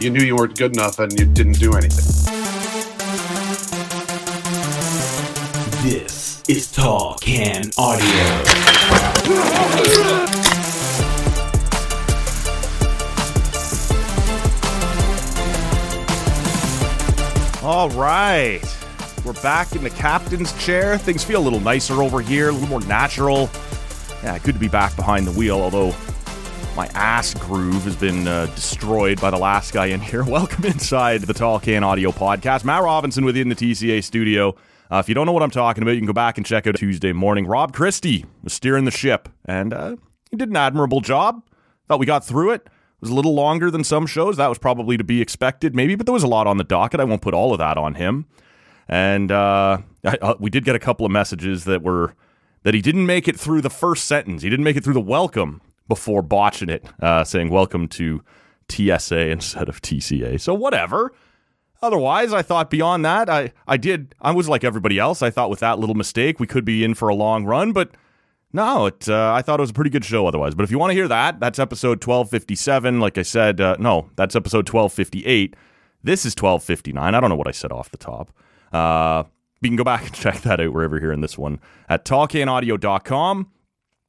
you knew you weren't good enough and you didn't do anything. This is Tall Can Audio. All right. We're back in the captain's chair. Things feel a little nicer over here, a little more natural. Yeah, good to be back behind the wheel, although my ass groove has been uh, destroyed by the last guy in here. Welcome inside the Tall Can Audio Podcast. Matt Robinson within the TCA studio. Uh, if you don't know what I'm talking about, you can go back and check out Tuesday morning. Rob Christie was steering the ship, and uh, he did an admirable job. Thought we got through it It was a little longer than some shows. That was probably to be expected, maybe, but there was a lot on the docket. I won't put all of that on him. And uh, I, uh, we did get a couple of messages that were that he didn't make it through the first sentence. He didn't make it through the welcome before botching it, uh, saying "Welcome to TSA" instead of TCA. So whatever. Otherwise, I thought beyond that, I I did. I was like everybody else. I thought with that little mistake, we could be in for a long run, but no, it. Uh, I thought it was a pretty good show otherwise. But if you want to hear that, that's episode twelve fifty seven. Like I said, uh, no, that's episode twelve fifty eight. This is twelve fifty nine. I don't know what I said off the top. Uh, you can go back and check that out wherever you're hearing this one at tallcanaudio.com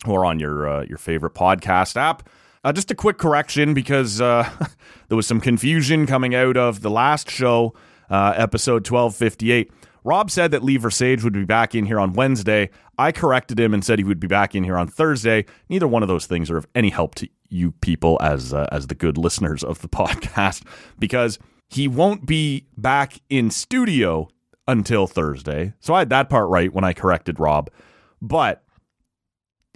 or on your uh, your favorite podcast app. Uh, just a quick correction because uh, there was some confusion coming out of the last show, uh, episode twelve fifty eight. Rob said that Lee Versage would be back in here on Wednesday. I corrected him and said he would be back in here on Thursday. Neither one of those things are of any help to you people as uh, as the good listeners of the podcast because he won't be back in studio until Thursday. So I had that part right when I corrected Rob, but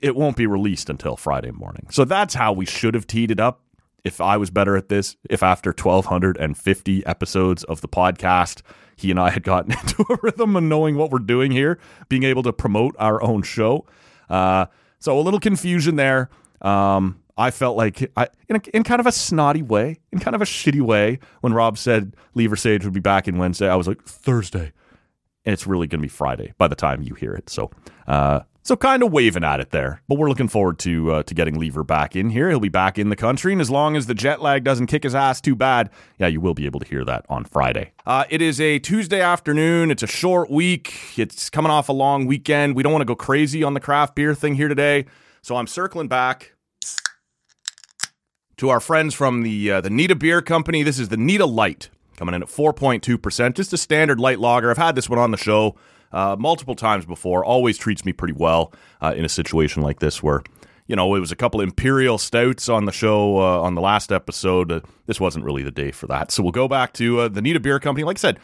it won't be released until Friday morning. So that's how we should have teed it up. If I was better at this, if after 1250 episodes of the podcast, he and I had gotten into a rhythm and knowing what we're doing here, being able to promote our own show. Uh, so a little confusion there. Um, I felt like, I, in, a, in kind of a snotty way, in kind of a shitty way, when Rob said Lee Versage would be back in Wednesday, I was like, Thursday. And it's really going to be Friday by the time you hear it. So, uh, so kind of waving at it there, but we're looking forward to uh, to getting Lever back in here. He'll be back in the country, and as long as the jet lag doesn't kick his ass too bad, yeah, you will be able to hear that on Friday. Uh, it is a Tuesday afternoon. It's a short week. It's coming off a long weekend. We don't want to go crazy on the craft beer thing here today, so I'm circling back to our friends from the uh, the Nita Beer Company. This is the Nita Light coming in at 4.2 percent, just a standard light lager. I've had this one on the show uh, multiple times before. Always treats me pretty well uh, in a situation like this where. You know, it was a couple imperial stouts on the show uh, on the last episode. Uh, this wasn't really the day for that. So we'll go back to uh, the Nita Beer Company. Like I said,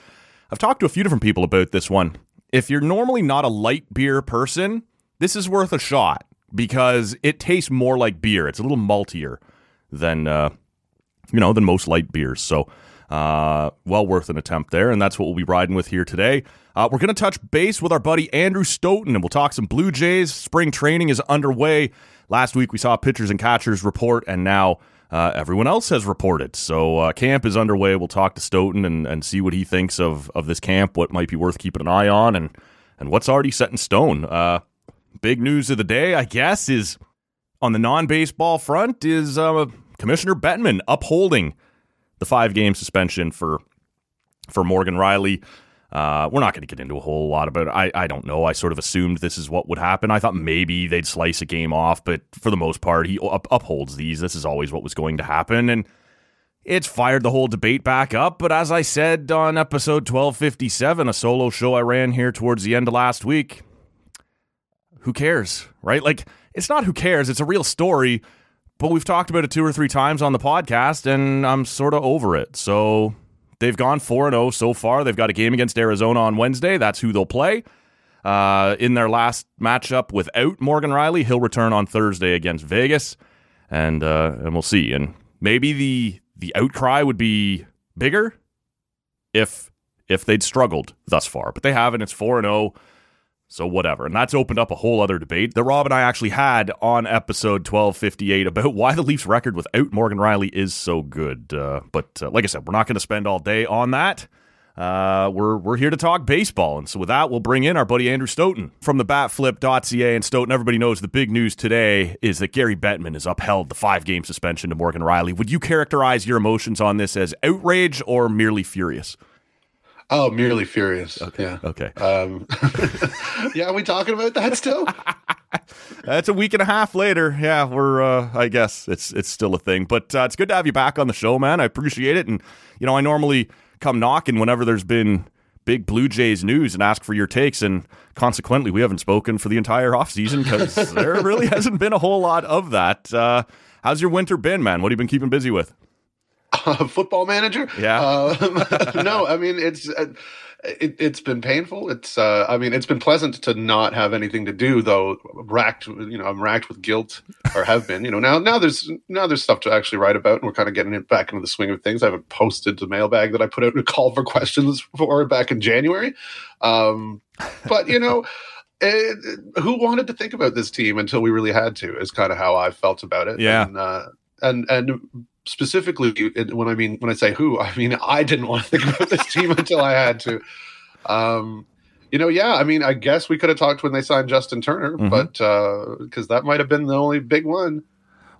I've talked to a few different people about this one. If you're normally not a light beer person, this is worth a shot because it tastes more like beer. It's a little maltier than uh, you know than most light beers. So uh, well worth an attempt there, and that's what we'll be riding with here today. Uh, we're going to touch base with our buddy Andrew Stoeten, and we'll talk some Blue Jays. Spring training is underway. Last week we saw pitchers and catchers report, and now uh, everyone else has reported. So uh, camp is underway. We'll talk to Stoeten and, and see what he thinks of of this camp, what might be worth keeping an eye on, and and what's already set in stone. Uh, big news of the day, I guess, is on the non baseball front is uh, Commissioner Bettman upholding the five game suspension for for Morgan Rielly. Uh, we're not going to get into a whole lot about it. I, I don't know. I sort of assumed this is what would happen. I thought maybe they'd slice a game off, but for the most part, he up, upholds these. This is always what was going to happen. And it's fired the whole debate back up. But as I said on episode 1257, a solo show I ran here towards the end of last week, who cares, right? Like, it's not who cares. It's a real story, but we've talked about it two or three times on the podcast, and I'm sort of over it. So They've gone 4 0 so far. They've got a game against Arizona on Wednesday. That's who they'll play. Uh, in their last matchup without Morgan Rielly, he'll return on Thursday against Vegas, and uh, and we'll see. And maybe the the outcry would be bigger if if they'd struggled thus far, but they haven't. It's four and zero. So whatever. And that's opened up a whole other debate that Rob and I actually had on episode 1258 about why the Leafs record without Morgan Rielly is so good. Uh, but uh, like I said, we're not going to spend all day on that. uh, we're we're here to talk baseball, and so with that, we'll bring in our buddy Andrew Stoeten from the Batflip.ca. And Stoeten, everybody knows the big news today is that Gary Bettman has upheld the five game suspension to Morgan Rielly. Would you characterize your emotions on this as outrage or merely furious? Oh, merely furious. Okay. Yeah. Okay. Um, yeah, are we talking about that still? That's a week and a half later. Yeah, we're. Uh, I guess it's it's still a thing, but uh, it's good to have you back on the show, man. I appreciate it, and you know, I normally come knocking whenever there's been big Blue Jays news and ask for your takes, and consequently, we haven't spoken for the entire offseason because there really hasn't been a whole lot of that. Uh, how's your winter been, man? What have you been keeping busy with? Uh, football manager? Yeah. Um, no, I mean it's uh, it, has been painful. It's uh, I mean it's been pleasant to not have anything to do though. Racked, you know, I'm racked with guilt, or have been. You know, now now there's now there's stuff to actually write about, and we're kind of getting it back into the swing of things. I haven't posted the mailbag that I put out a call for questions for back in January, um, but you know. It, who wanted to think about this team until we really had to is kind of how I felt about it. Yeah. And, uh, and, and specifically when I mean when I say who, I mean I didn't want to think about this team until I had to. Um, you know, yeah, I mean, I guess we could have talked when they signed Justin Turner, mm-hmm. but because uh, that might have been the only big one.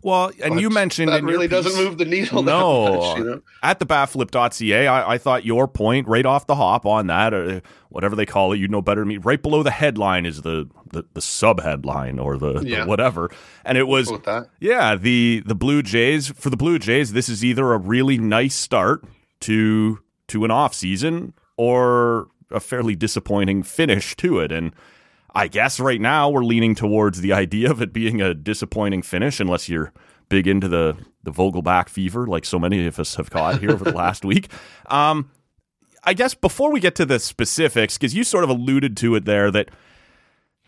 Well, and but you mentioned that really piece, doesn't move the needle. No, much, you know? at the batflip.ca, I, I thought your point right off the hop on that, or whatever they call it, you know better than me. Right below the headline is the the, the sub headline or the, yeah. the, whatever, and it was yeah the the Blue Jays for the Blue Jays. This is either a really nice start to to an off season or a fairly disappointing finish to it, and I guess right now we're leaning towards the idea of it being a disappointing finish, unless you're big into the the Vogelbach fever, like so many of us have caught here over the last week. Um, I guess before we get to the specifics, because you sort of alluded to it there that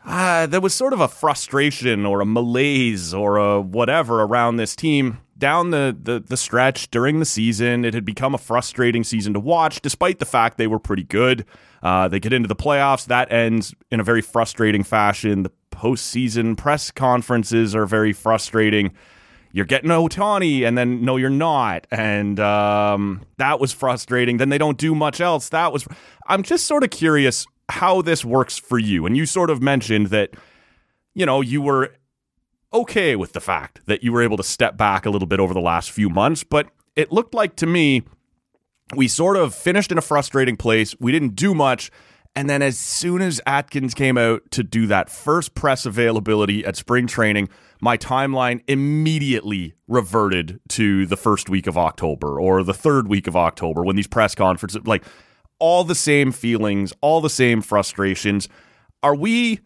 uh, there was sort of a frustration or a malaise or a whatever around this team down the, the, the stretch during the season. It had become a frustrating season to watch, despite the fact they were pretty good. Uh, they get into the playoffs. That ends in a very frustrating fashion. The postseason press conferences are very frustrating. You're getting Ohtani, and then no, you're not, and um, that was frustrating. Then they don't do much else. That was. I'm just sort of curious how this works for you. And you sort of mentioned that, you know, you were okay with the fact that you were able to step back a little bit over the last few months, but it looked like to me we sort of finished in a frustrating place. We didn't do much. And then as soon as Atkins came out to do that first press availability at spring training, my timeline immediately reverted to the first week of October or the third week of October when these press conferences like all the same feelings, all the same frustrations. Are we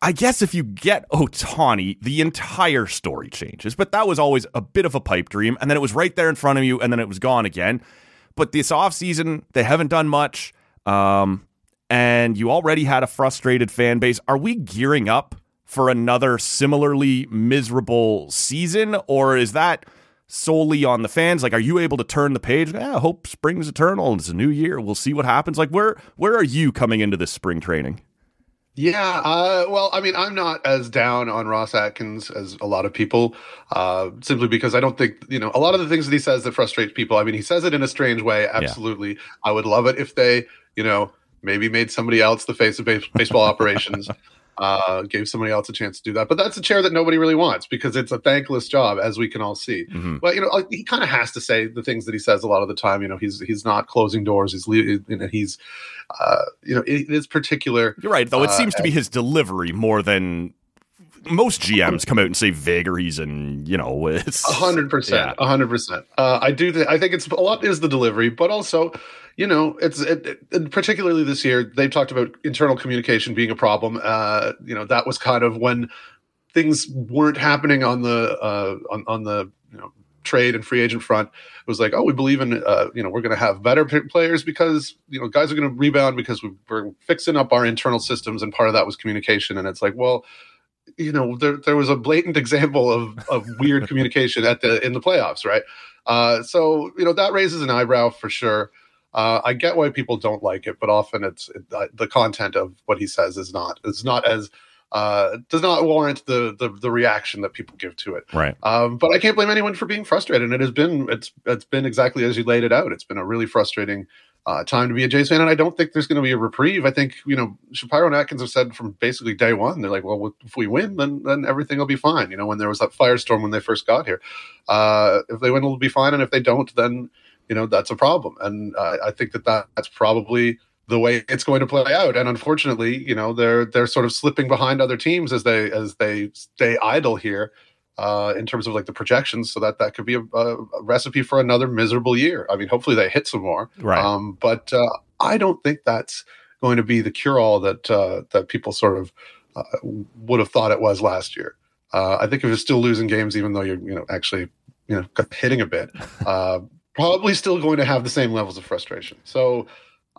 I guess if you get Ohtani, the entire story changes. But that was always a bit of a pipe dream. And then it was right there in front of you, and then it was gone again. But this offseason, they haven't done much. Um, and you already had a frustrated fan base. Are we gearing up for another similarly miserable season? Or is that solely on the fans? Like, are you able to turn the page? Yeah, hope spring's eternal. and It's a new year. We'll see what happens. Like, where where are you coming into this spring training? Yeah, uh, well, I mean, I'm not as down on Ross Atkins as a lot of people, uh, simply because I don't think you know a lot of the things that he says that frustrates people. I mean, he says it in a strange way. Absolutely, yeah. I would love it if they, you know, maybe made somebody else the face of baseball operations uh, gave somebody else a chance to do that. But that's a chair that nobody really wants because it's a thankless job, as we can all see. Mm-hmm. But you know, he kind of has to say the things that he says a lot of the time. You know, he's he's not closing doors. He's you know, he's uh, you know, it is particular. You're right, though. It uh, seems to be his delivery more than most GMs come out and say vagaries and you know it's a hundred percent, a hundred percent. Uh, I do. Th- I think it's a lot is the delivery, but also you know, it's it, it, particularly this year they've talked about internal communication being a problem. Uh, you know, that was kind of when things weren't happening on the uh, on, on the you know trade and free agent front. It was like, oh, we believe in uh, you know we're going to have better players because you know guys are going to rebound because we're fixing up our internal systems, and part of that was communication. And it's like, well, you know, there there was a blatant example of of weird communication at the in the playoffs, right? Uh, so you know that raises an eyebrow for sure. Uh, I get why people don't like it, but often it's it, uh, the content of what he says is not is not as uh, does not warrant the, the the reaction that people give to it. Right. Um, but I can't blame anyone for being frustrated. And it has been it's it's been exactly as you laid it out. It's been a really frustrating uh, time to be a Jays fan, and I don't think there's going to be a reprieve. I think you know Shapiro and Atkins have said from basically day one, they're like, well, if we win, then then everything will be fine. You know, when there was that firestorm when they first got here, uh, if they win, it'll be fine, and if they don't, then you know that's a problem. And uh, I think that, that that's probably the way it's going to play out. And unfortunately, you know, they're they're sort of slipping behind other teams as they as they stay idle here. Uh, in terms of like the projections, so that that could be a, a, recipe for another miserable year. I mean, hopefully they hit some more, right? Um, but uh, I don't think that's going to be the cure all that uh, that people sort of uh, would have thought it was last year. Uh, I think if you're still losing games, even though you're you know actually you know hitting a bit, uh, probably still going to have the same levels of frustration. So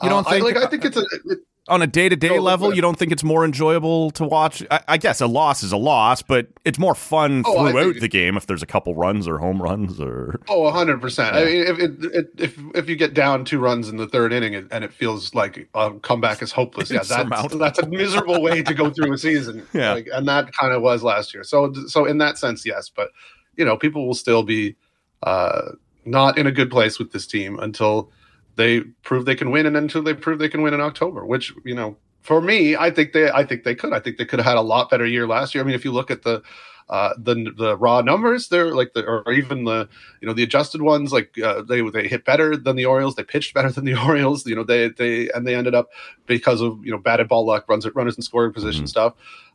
you don't think I, like I think it's a it, on a day to day level, you don't think it's more enjoyable to watch? I, I, guess a loss is a loss, but it's more fun oh, throughout the game if there's a couple runs or home runs or. Oh, hundred percent. I mean, if, it, if if you get down two runs in the third inning and it feels like a comeback is hopeless, yeah, that's that's a miserable way to go through a season. Yeah, like, and that kind of was last year. So so in that sense, yes, but you know, people will still be uh, not in a good place with this team until they prove they can win, and until they prove they can win in October, which you know, for me, I think they, I think they could. I think they could have had a lot better year last year. I mean, if you look at the uh, the the raw numbers, they're like the or even the you know the adjusted ones, like uh, they they hit better than the Orioles. They pitched better than the Orioles. You know, they they and they ended up because of you know batted ball luck, runs at runners in scoring position mm-hmm. stuff.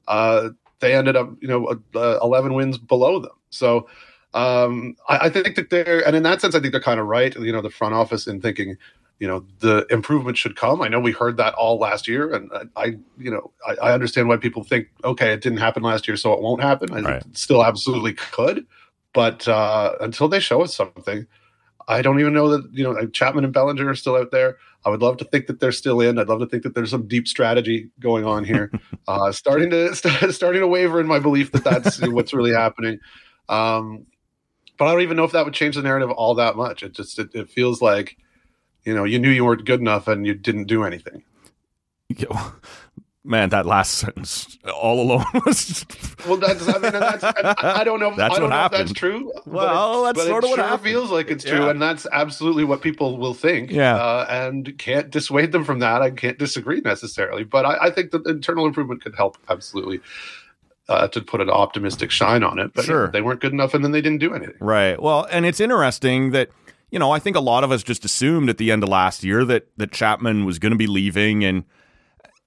Uh, they ended up you know uh, eleven wins below them. So um, I, I, think that they're, and in that sense, I think they're kind of right. You know, the front office in thinking, you know, the improvement should come. I know we heard that all last year, and I, I you know, I, I, understand why people think, okay, it didn't happen last year, so it won't happen. I right. still absolutely could, but uh, until they show us something, I don't even know that you know Chapman and Bellinger are still out there. I would love to think that they're still in. I'd love to think that there's some deep strategy going on here. uh, starting to st- starting to waver in my belief that that's what's really happening. Um, but I don't even know if that would change the narrative all that much. It just it, it feels like, you know, you knew you weren't good enough and you didn't do anything. Man, that last sentence all alone was. well, that's. I mean, that's. I don't know. that's I don't what know happened. if that's true. Well, that's sort of what sure happened. feels like it's true, yeah. and that's absolutely what people will think. Yeah, uh, and can't dissuade them from that. I can't disagree necessarily, but I, I think that internal improvement could help absolutely uh, to put an optimistic shine on it. But sure. they weren't good enough, and then they didn't do anything. Right. Well, and it's interesting that you know I think a lot of us just assumed at the end of last year that that Chapman was going to be leaving, and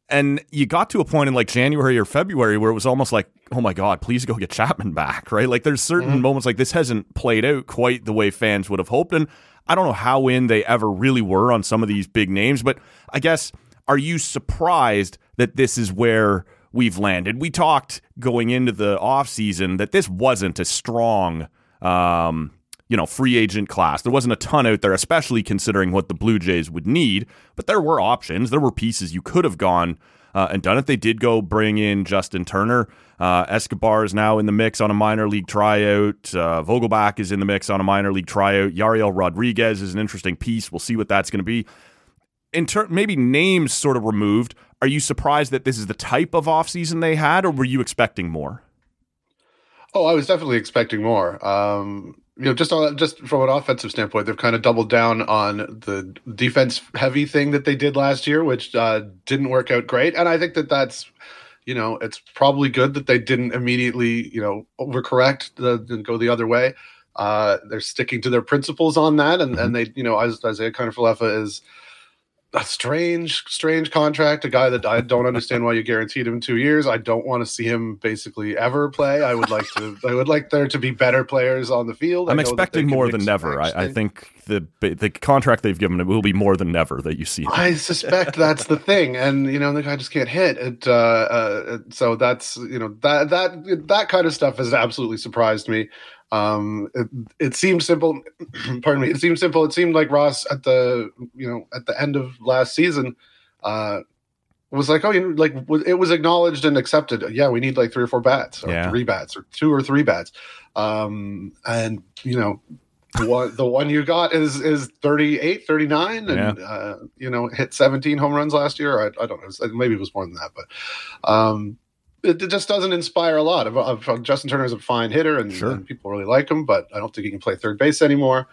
and you got to a point in like January or February where it was almost like, oh my god, please go get Chapman back. Right. Like there's certain mm-hmm. moments like this hasn't played out quite the way fans would have hoped, and I don't know how in they ever really were on some of these big names, but I guess are you surprised that this is where we've landed. We talked going into the offseason that this wasn't a strong um, you know, free agent class. There wasn't a ton out there, especially considering what the Blue Jays would need, but there were options. There were pieces you could have gone uh, and done it. They did go bring in Justin Turner. Uh, Escobar is now in the mix on a minor league tryout. Uh, Vogelbach is in the mix on a minor league tryout. Yariel Rodriguez is an interesting piece. We'll see what that's going to be. In ter- maybe names sort of removed, are you surprised that this is the type of offseason they had, or were you expecting more? Oh, I was definitely expecting more. Um, you know, just on just from an offensive standpoint, they've kind of doubled down on the defense heavy thing that they did last year, which uh, didn't work out great. And I think that that's, you know, it's probably good that they didn't immediately, you know, overcorrect the, and go the other way. Uh, they're sticking to their principles on that, and, mm-hmm. and they, you know, Isiah Kiner-Falefa is a strange, strange contract. A guy that I don't understand why you guaranteed him two years. I don't want to see him basically ever play. I would like to. I would like there to be better players on the field. I'm expecting more than never. I, I, think the the contract they've given him will be more than never that you see. Him. I suspect that's the thing, and you know the guy just can't hit it. Uh, uh, so that's you know that that that kind of stuff has absolutely surprised me. Um, it, it seemed simple. pardon me. It seemed simple. It seemed like Ross at the you know at the end of last season uh, was like, oh, you know, like it was acknowledged and accepted. Yeah, we need like three or four bats, or yeah. three bats, or two or three bats. Um, and you know, one, the one you got is is 38, 39, and yeah. uh, you know hit 17 home runs last year. I, I don't know, maybe it was more than that, but um, it, it just doesn't inspire a lot. Of, of Justin Turner is a fine hitter, and, Sure. and people really like him, but I don't think he can play third base anymore.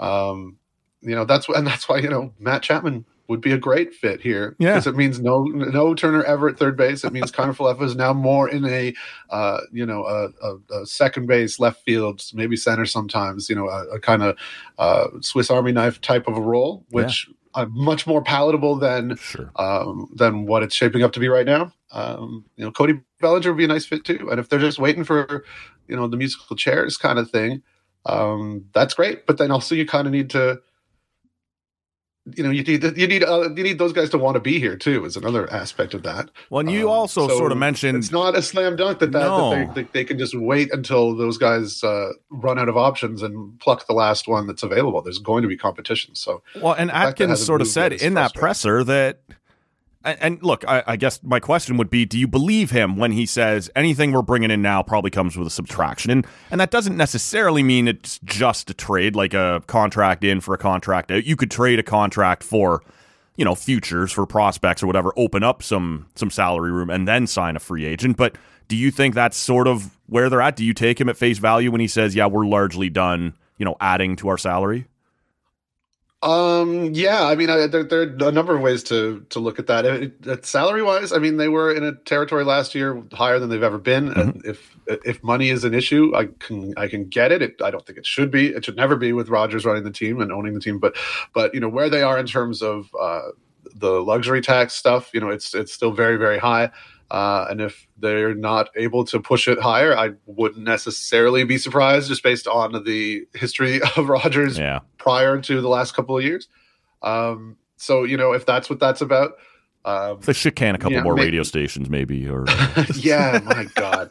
Um, you know that's and that's why you know Matt Chapman would be a great fit here Yeah. because it means no no Turner ever at third base. It means Kiner-Falefa is now more in a uh, you know a, a, a second base, left field, maybe center sometimes. You know a, a kind of uh, Swiss Army knife type of a role, which uh, much more palatable than Sure. um, than what it's shaping up to be right now. Um, you know, Cody Bellinger would be a nice fit too. And if they're just waiting for, you know, the musical chairs kind of thing, um, that's great. But then also you kind of need to, you know, you need you need uh, you need those guys to want to be here too. Is another aspect of that. Well, and you Um, also so sort of mentioned It's not a slam dunk that that, No. that they, that they can just wait until those guys uh, run out of options and pluck the last one that's available. There's going to be competition. So Well, and Atkins sort of said in that presser that, and, look, I, I guess my question would be: Do you believe him when he says anything we're bringing in now probably comes with a subtraction? And and that doesn't necessarily mean it's just a trade, like a contract in for a contract out. You could trade a contract for, you know, futures for prospects or whatever, open up some some salary room, and then sign a free agent. But do you think that's sort of where they're at? Do you take him at face value when he says, "Yeah, we're largely done," you know, adding to our salary? Um. Yeah. I mean, I, there, there are a number of ways to to look at that. It, it, salary wise, I mean, they were in a territory last year higher than they've ever been. And if if money is an issue, I can I can get it. it. I don't think it should be. It should never be with Rogers running the team and owning the team. But but you know where they are in terms of uh, the luxury tax stuff, you know, it's it's still very very high. Uh, and if they're not able to push it higher, I wouldn't necessarily be surprised just based on the history of Rogers Yeah. prior to the last couple of years. Um, so you know, if that's what that's about, um, They should can a couple more may- radio stations, maybe, or yeah, my god,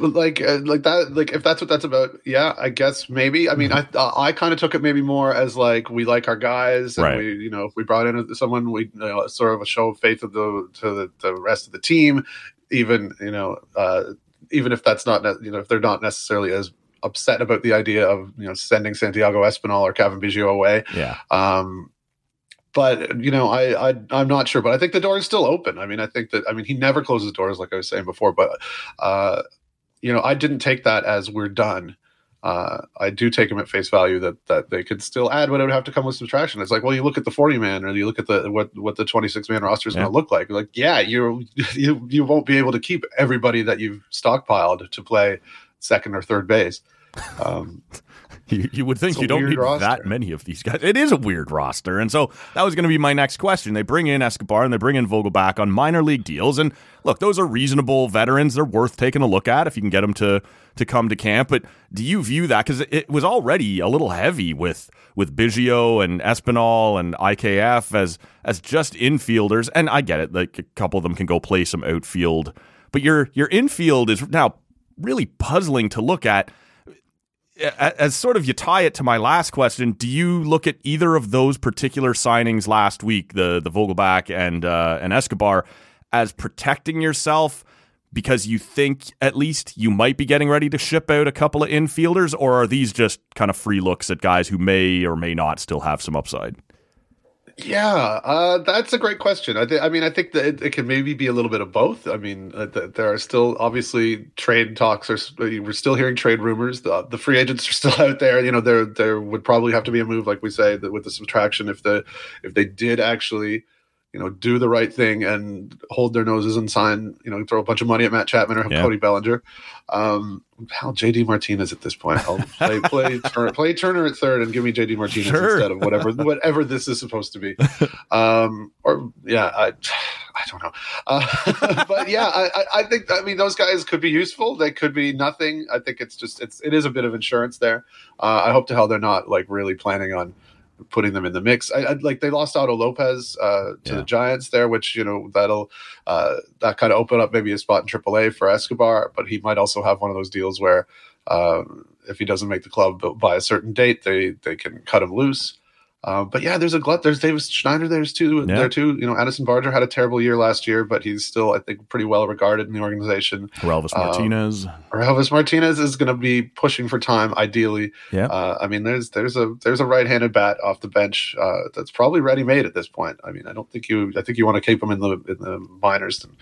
like uh, like that, like if that's what that's about, yeah, I guess maybe. I mean, I uh, I kind of took it maybe more as like we like our guys, and Right. we you know if we brought in someone, we you know, sort of a show of faith of the to the, the rest of the team, even you know uh, even if that's not you know if they're not necessarily as upset about the idea of you know sending Santiago Espinal or Cavan Biggio away. yeah, Um, but you know, I, I I'm not sure, but I think the door is still open. I mean, I think that I mean he never closes doors, like I was saying before. But uh, you know, I didn't take that as we're done. Uh, I do take them at face value that that they could still add, but it would have to come with subtraction. It's like, well, you look at the forty man, or you look at the what what the twenty six man roster is Yeah. going to look like. Like, yeah, you you you won't be able to keep everybody that you've stockpiled to play second or third base. Um, you, you would think It's you don't need roster. that many of these guys. It is a weird roster, and so that was going to be my next question. They bring in Escobar and they bring in Vogelbach on minor league deals, and look, those are reasonable veterans. They're worth taking a look at if you can get them to to come to camp. But do you view that because it, was already a little heavy with with Biggio and Espinal and IKF as as just infielders? And I get it, like a couple of them can go play some outfield, but your your infield is now really puzzling to look at as sort of you tie it to my last question, do you look at either of those particular signings last week, the the Vogelbach and uh, and Escobar, as protecting yourself because you think at least you might be getting ready to ship out a couple of infielders, or are these just kind of free looks at guys who may or may not still have some upside? Yeah, uh, that's a great question. I, th- I mean, I think that it, it can maybe be a little bit of both. I mean, uh, th- there are still obviously trade talks. Are, we're still hearing trade rumors. The, the free agents are still out there. You know, there there would probably have to be a move, like we say, that with the subtraction, if the if they did actually, you know, do the right thing and hold their noses and sign, you know, throw a bunch of money at Matt Chapman or Yeah. Cody Bellinger. Um, hell, JD Martinez at this point. I'll play play Turner, play Turner at third and give me JD Martinez Sure. instead of whatever whatever this is supposed to be. Um, or yeah, I I don't know. Uh, but yeah, I, I- I think I mean those guys could be useful. They could be nothing. I think it's just it's it is a bit of insurance there. Uh, I hope to hell they're not like really planning on putting them in the mix. I, I like they lost Otto Lopez uh, to Yeah. the Giants there, which you know that'll uh, that kind of open up maybe a spot in AAA for Escobar, but he might also have one of those deals where uh, if he doesn't make the club by a certain date, they they can cut him loose. Uh, but yeah, there's a glut. There's Davis Schneider. There's two Yeah. there too. You know, Addison Barger had a terrible year last year, but he's still, I think, pretty well regarded in the organization. Orelvis Um, Martinez? Elvis Martinez is going to be pushing for time, ideally. Yeah. Uh, I mean, there's there's a there's a right-handed bat off the bench uh, that's probably ready-made at this point. I mean, I don't think you I think you want to keep him in the in the minors. And,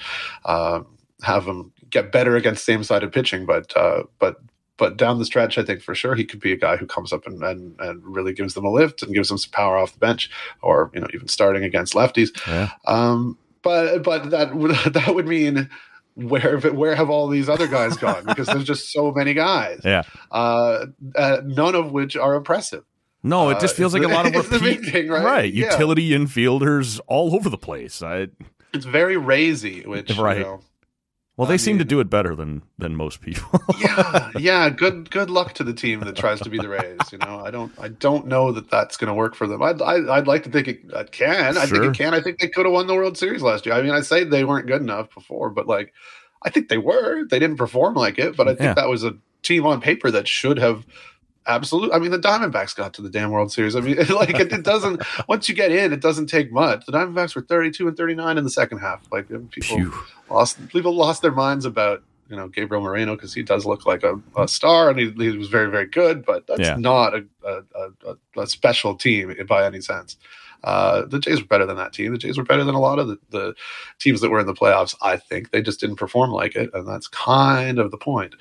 um, have him get better against same-sided pitching, but uh, but but down the stretch, I think for sure he could be a guy who comes up and, and, and really gives them a lift and gives them some power off the bench, or you know even starting against lefties. Yeah. Um, but but that would that would mean where where have all these other guys gone? Because there's just so many guys, Yeah. uh, uh, none of which are impressive. No, it just Uh, feels like a lot of repeat. thing, right? Yeah. Utility infielders all over the place. I, It's very razy, which Right. you know, well, they I seem to do it better than than most people. yeah, yeah. Good, good luck to the team that tries to be the Rays. You know, I don't, I don't know that that's going to work for them. I'd, I, I'd like to think it, it can. I think it can. I think they could have won the World Series last year. I mean, I say they weren't good enough before, but like, I think they were. They didn't perform like it, but I think Yeah. that was a team on paper that should have. Absolutely. I mean, the Diamondbacks got to the damn World Series. I mean, like it, it doesn't. once you get in, it doesn't take much. The Diamondbacks were thirty-two and thirty-nine in the second half. Like people Phew. lost people lost their minds about you know Gabriel Moreno because he does look like a, a star and he, he was very very good, but that's Yeah. not a, a, a, special team by any sense. Uh, the Jays were better than that team. The Jays were better than a lot of the, the teams that were in the playoffs. I think they just didn't perform like it, and that's kind of the point.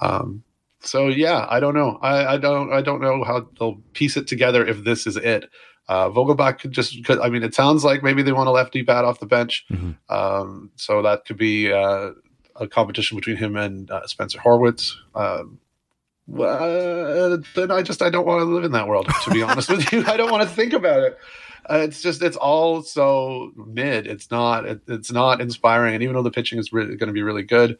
Um, so yeah, I don't know. I, I don't. I don't know how they'll piece it together if this is it. Uh, Vogelbach could just. Could, I mean, it sounds like maybe they want a lefty bat off the bench. Mhm. Um, so that could be uh, a competition between him and uh, Spencer Horwitz. Um, well, then I just I don't want to live in that world. To be honest with you, I don't want to think about it. Uh, it's just it's all so mid. It's not it, it's not inspiring. And even though the pitching is really going to be really good,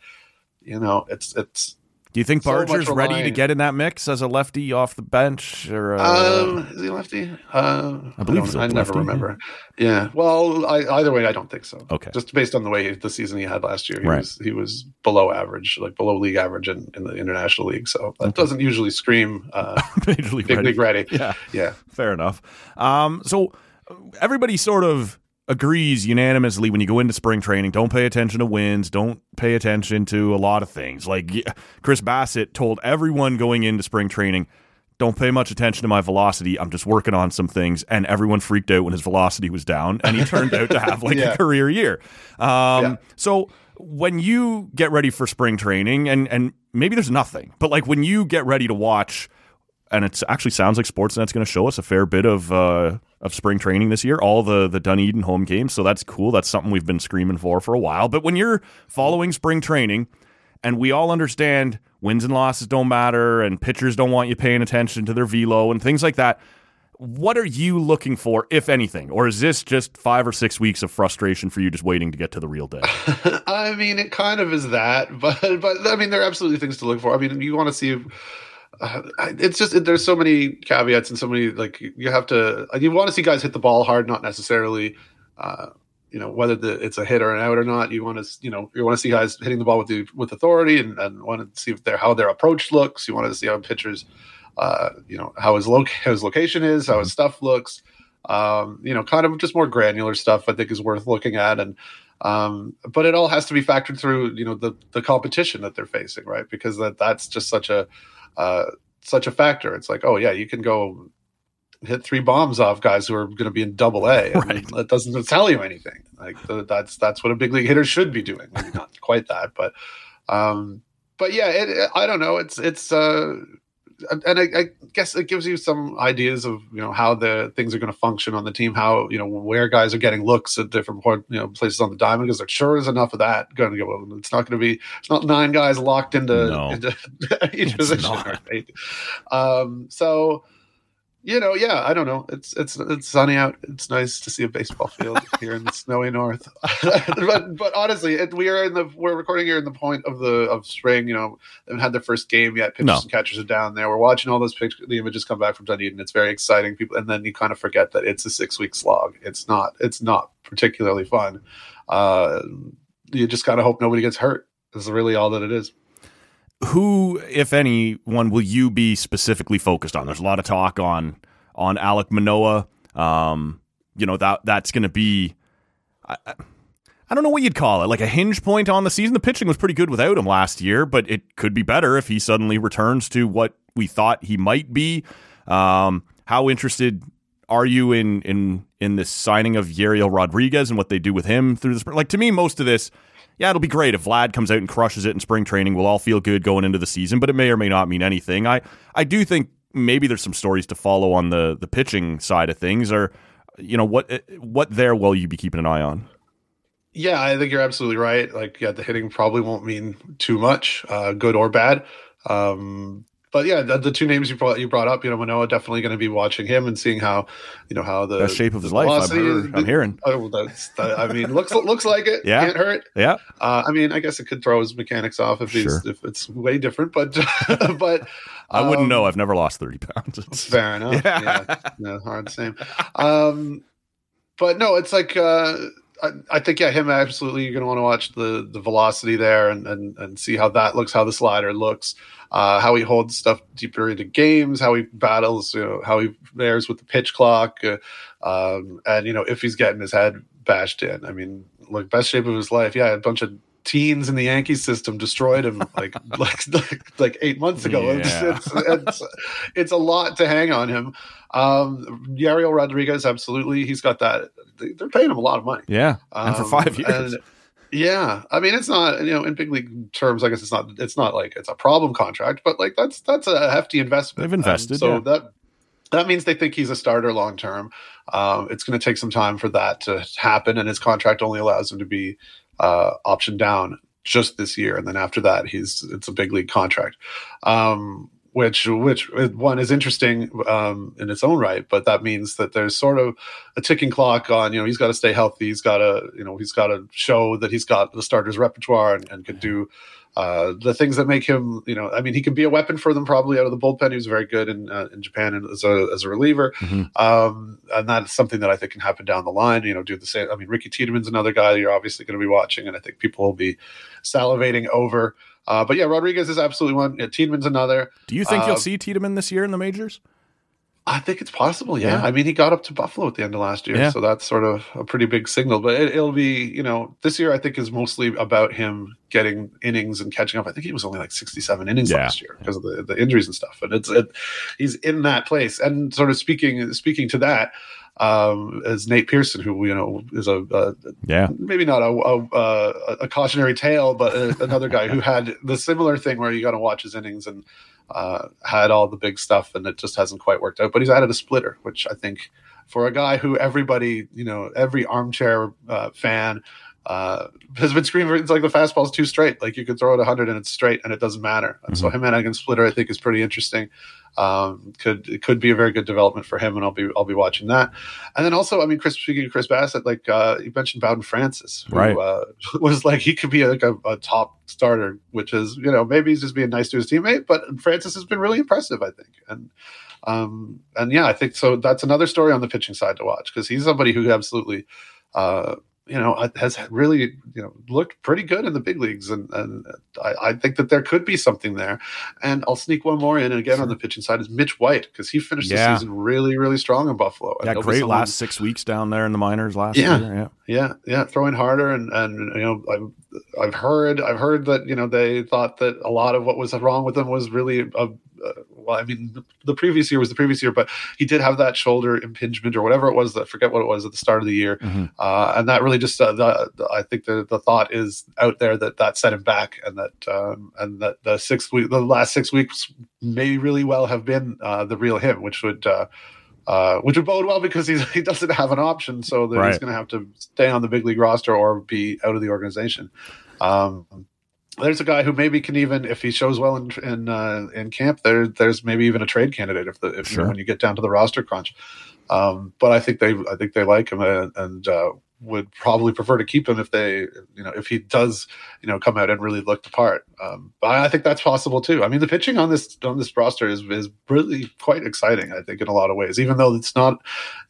you know, it's it's Do you think So Barger's ready to get in that mix as a lefty off the bench? Or uh, um is he lefty? Uh, I believe don't- he's a I never lefty, remember. Yeah. Well, I, either way, I don't think so. Okay. Just based on the way the season he had last year, he Right. was he was below average, like below league average in, in the international league. So that Okay. doesn't usually scream uh, Major League big ready? league ready. Yeah. Yeah. Fair enough. Um, so everybody sort of agrees unanimously when you go into spring training, don't pay attention to wins, don't pay attention to a lot of things. Like Chris Bassitt told everyone going into spring training, don't pay much attention to my velocity. I'm just working on some things. And everyone freaked out when his velocity was down, and he turned out to have like Yeah. a career year. Um, Yeah. So when you get ready for spring training, and and maybe there's nothing, but like when you get ready to watch and it actually sounds like Sportsnet's going to show us a fair bit of uh, of spring training this year, all the the Dunedin home games. So that's cool. That's something we've been screaming for for a while. But when you're following spring training, and we all understand wins and losses don't matter, and pitchers don't want you paying attention to their velo and things like that. What are you looking for, if anything, or is this just five or six weeks of frustration for you, just waiting to get to the real day? I mean, it kind of is that, but but I mean, there are absolutely things to look for. I mean, you want to see. Uh, it's just there's so many caveats and so many like you have to you want to see guys hit the ball hard, not necessarily. Uh, you know whether the, it's a hit or an out or not. You want to you know you want to see guys hitting the ball with the with authority and, and want to see if their how their approach looks. You want to see how pitchers, uh, you know how his loc how his location is, how his stuff looks. Um, you know, kind of just more granular stuff. I think is worth looking at and um, but it all has to be factored through you know the the competition that they're facing right because that that's just such a uh, such a factor. It's like oh yeah you can go hit three bombs off guys who are going to be in double a. Right. that doesn't tell you anything. Like that's that's what a big league hitter should be doing. Maybe not quite that but um but yeah it- i don't know. It's it's uh and I, I guess it gives you some ideas of you know how the things are going to function on the team, how you know where guys are getting looks at different point, you know places on the diamond because there sure is enough of that going to go. It's not going to be it's not nine guys locked into, No. into each position. Right? Um, so you know, yeah, I don't know. It's it's it's sunny out. It's nice to see a baseball field here in the snowy north. but but honestly, it, we are in the we're recording here in the point of the of spring. You know, they haven't had their first game yet. Pitchers No. and catchers are down there. We're watching all those pictures, the images come back from Dunedin. It's very exciting. People, and then you kind of forget that it's a six week slog. It's not. It's not particularly fun. Uh, you just kind of hope nobody gets hurt. Is really all that it is. Who, if anyone, will you be specifically focused on? There's a lot of talk on on Alek Manoah. Um, you know that that's going to be. I, I- don't know what you'd call it, like a hinge point on the season. The pitching was pretty good without him last year, but it could be better if he suddenly returns to what we thought he might be. Um, how interested are you in in in this signing of Yariel Rodriguez and what they do with him through spring? Like to me, most of this yeah, it'll be great if Vlad comes out and crushes it in spring training. We'll all feel good going into the season, but it may or may not mean anything. I I do think maybe there's some stories to follow on the the pitching side of things, or you know what what there will you be keeping an eye on? Yeah, I think you're absolutely right. Like, yeah, the hitting probably won't mean too much, uh, good or bad. Um, but yeah, the, the, two names you brought you brought up, you know, Manoah definitely going to be watching him and seeing how, you know, how the best shape of his life. I'm, heard, I'm, hearing. Oh, that's. That, I mean, looks looks like it. Yeah, can't hurt. Yeah. Uh, I mean, I guess it could throw his mechanics off if he's sure. if it's way different, but but I wouldn't um, know. I've never lost thirty pounds. Fair enough. Yeah, yeah no, hard same. Um, but no, it's like. Uh, I, think yeah, him absolutely. You're going to want to watch the the velocity there and, and and see how that looks, how the slider looks, uh, how he holds stuff deeper into games, how he battles, you know, how he fares with the pitch clock, uh, um, and you know if he's getting his head bashed in. I mean, like best shape of his life. Yeah, a bunch of teens in the Yankee system destroyed him like like, like like eight months ago. Yeah. It's, it's, it's, it's a lot to hang on him. Um, Yariel Rodriguez, absolutely, he's got that. They're paying him a lot of money. Yeah, and for five um, years. And, yeah, I mean it's not you know in big league terms. I guess it's not it's not like it's a problem contract, but like that's that's a hefty investment. They've invested, so yeah. that that means they think he's a starter long term. Um, it's going to take some time for that to happen, and his contract only allows him to be uh, option down just this year, and then after that, he's it's a big league contract. Um, which which one is interesting um, in its own right, but that means that there's sort of a ticking clock on. You know, he's got to stay healthy. He's got to you know he's got to show that he's got the starters repertoire and, and can do uh, the things that make him. You know, I mean, he can be a weapon for them probably out of the bullpen. He was very good in uh, in Japan and as a as a reliever, mm-hmm. um, and that's something that I think can happen down the line. You know, do the same. I mean, Ricky Tiedemann's another guy you're obviously going to be watching, and I think people will be salivating over. Uh, but yeah, Rodriguez is absolutely one. Yeah, Tiedemann's another. Do you think uh, you'll see Tiedemann this year in the majors? I think it's possible. Yeah. yeah. I mean, he got up to Buffalo at the end of last year, yeah. so that's sort of a pretty big signal. But it, will be, you know, this year I think is mostly about him getting innings and catching up. I think he was only like sixty-seven innings yeah. last year because of the, the injuries and stuff. And it's it, he's in that place. And sort of speaking speaking to that, um, as Nate Pearson, who you know is a, a yeah maybe not a, a, a cautionary tale, but another guy who had the similar thing where you got to watch his innings and uh, had all the big stuff, and it just hasn't quite worked out. But he's added a splitter, which I think for a guy who everybody you know every armchair uh, fan uh, has been screaming. It's like the fastball's too straight. Like you could throw it 100 and it's straight and it doesn't matter. And mm-hmm. so him adding splitter, I think, is pretty interesting um, could it could be a very good development for him, and I'll be I'll be watching that. And then also, I mean, Chris speaking of Chris Bassitt, like uh, you mentioned, Bowden Francis, who, right, uh, was like he could be like a, a, top starter, which is you know maybe he's just being nice to his teammate, but Francis has been really impressive, I think, and. Um, and yeah, I think so. That's another story on the pitching side to watch because he's somebody who absolutely uh, you know, uh, has really, you know, looked pretty good in the big leagues. And, and I, I think that there could be something there. And I'll sneak one more in. And again, on the pitching side is Mitch White because he finished yeah. the season really, really strong in Buffalo. Yeah, great someone, last six weeks down there in the minors last yeah, year. Yeah, yeah, yeah, throwing harder. And, and, you know, I've, I've heard, I've heard that, you know, they thought that a lot of what was wrong with him was really a, a well, I mean, the, the, previous year was the previous year, but he did have that shoulder impingement or whatever it was. That forget what it was at the start of the year, mm-hmm. uh, and that really just uh, the, the, I think the the thought is out there that that set him back, and that um, and that the six week, the last six weeks may really well have been uh, the real him, which would. Uh, uh, which would bode well because he's, he doesn't have an option, so that right. he's going to have to stay on the big league roster or be out of the organization. Um, there's a guy who maybe can even, if he shows well in in, uh, in camp, there there's maybe even a trade candidate if the if sure. you know, when you get down to the roster crunch. Um, but I think they I think they like him and, and uh, would probably prefer to keep him if they, you know, if he does, you know, come out and really look the part. Um, but I think that's possible too. I mean, the pitching on this on this roster is is really quite exciting. I think in a lot of ways, even though it's not,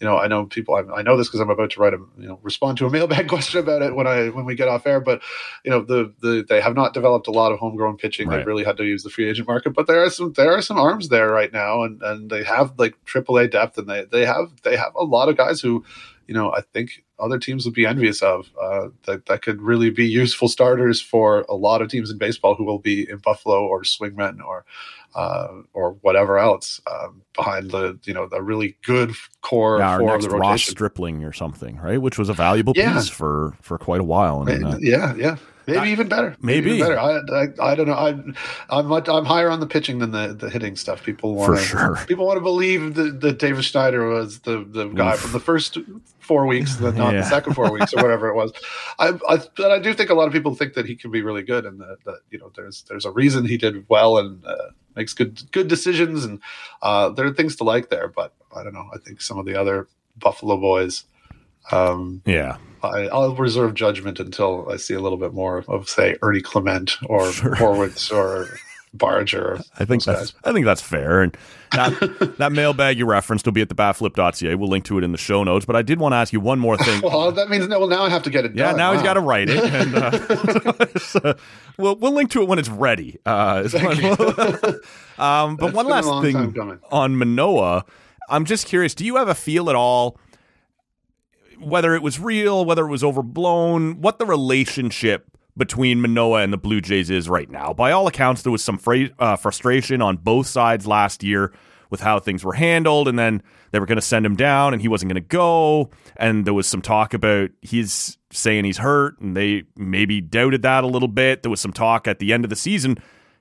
you know, I know people. I, I know this because I'm about to write a, you know, respond to a mailbag question about it when I when we get off air. But you know, the the they have not developed a lot of homegrown pitching. Right. They've really had to use the free agent market. But there are some there are some arms there right now, and and they have like AAA depth, and they they have they have a lot of guys who you know, I think other teams would be envious of. Uh, that that could really be useful starters for a lot of teams in baseball who will be in Buffalo or Swingmen or uh, or whatever else um, behind the you know the really good core yeah, for next the rotation. Ross Stripling or something, right? Which was a valuable yeah. piece for for quite a while. And, uh, yeah, yeah. Maybe That- even better. maybe. even better. I, I, I don't know. I, I'm much, I'm higher on the pitching than the, the hitting stuff. People want For sure. People want to believe that, that Davis Schneider was the, the guy from the first four weeks, the, not Yeah. the second four weeks or whatever it was. I, I, but I do think a lot of people think that he can be really good, and that, that you know there's there's a reason he did well and uh, makes good good decisions, and uh, there are things to like there. But I don't know. I think some of the other Buffalo boys. Um, Yeah. I, I'll reserve judgment until I see a little bit more of, say, Ernie Clement or Sure. Horwitz or Barger. I think that's I think that's fair. And that that mailbag you referenced will be at thebatflip.ca. We'll link to it in the show notes. But I did want to ask you one more thing. Well, that means no. Well, now I have to get it Yeah, done. now he's got to write it, and uh, so we'll we'll link to it when it's ready. Uh, um, but It's one last thing on Manoah, I'm just curious. Do you have a feel at all, whether it was real, whether it was overblown, what the relationship between Manoah and the Blue Jays is right now? By all accounts, there was some fra- uh, frustration on both sides last year with how things were handled, and then they were going to send him down, and he wasn't going to go. And there was some talk about he's saying he's hurt, and they maybe doubted that a little bit. There was some talk at the end of the season.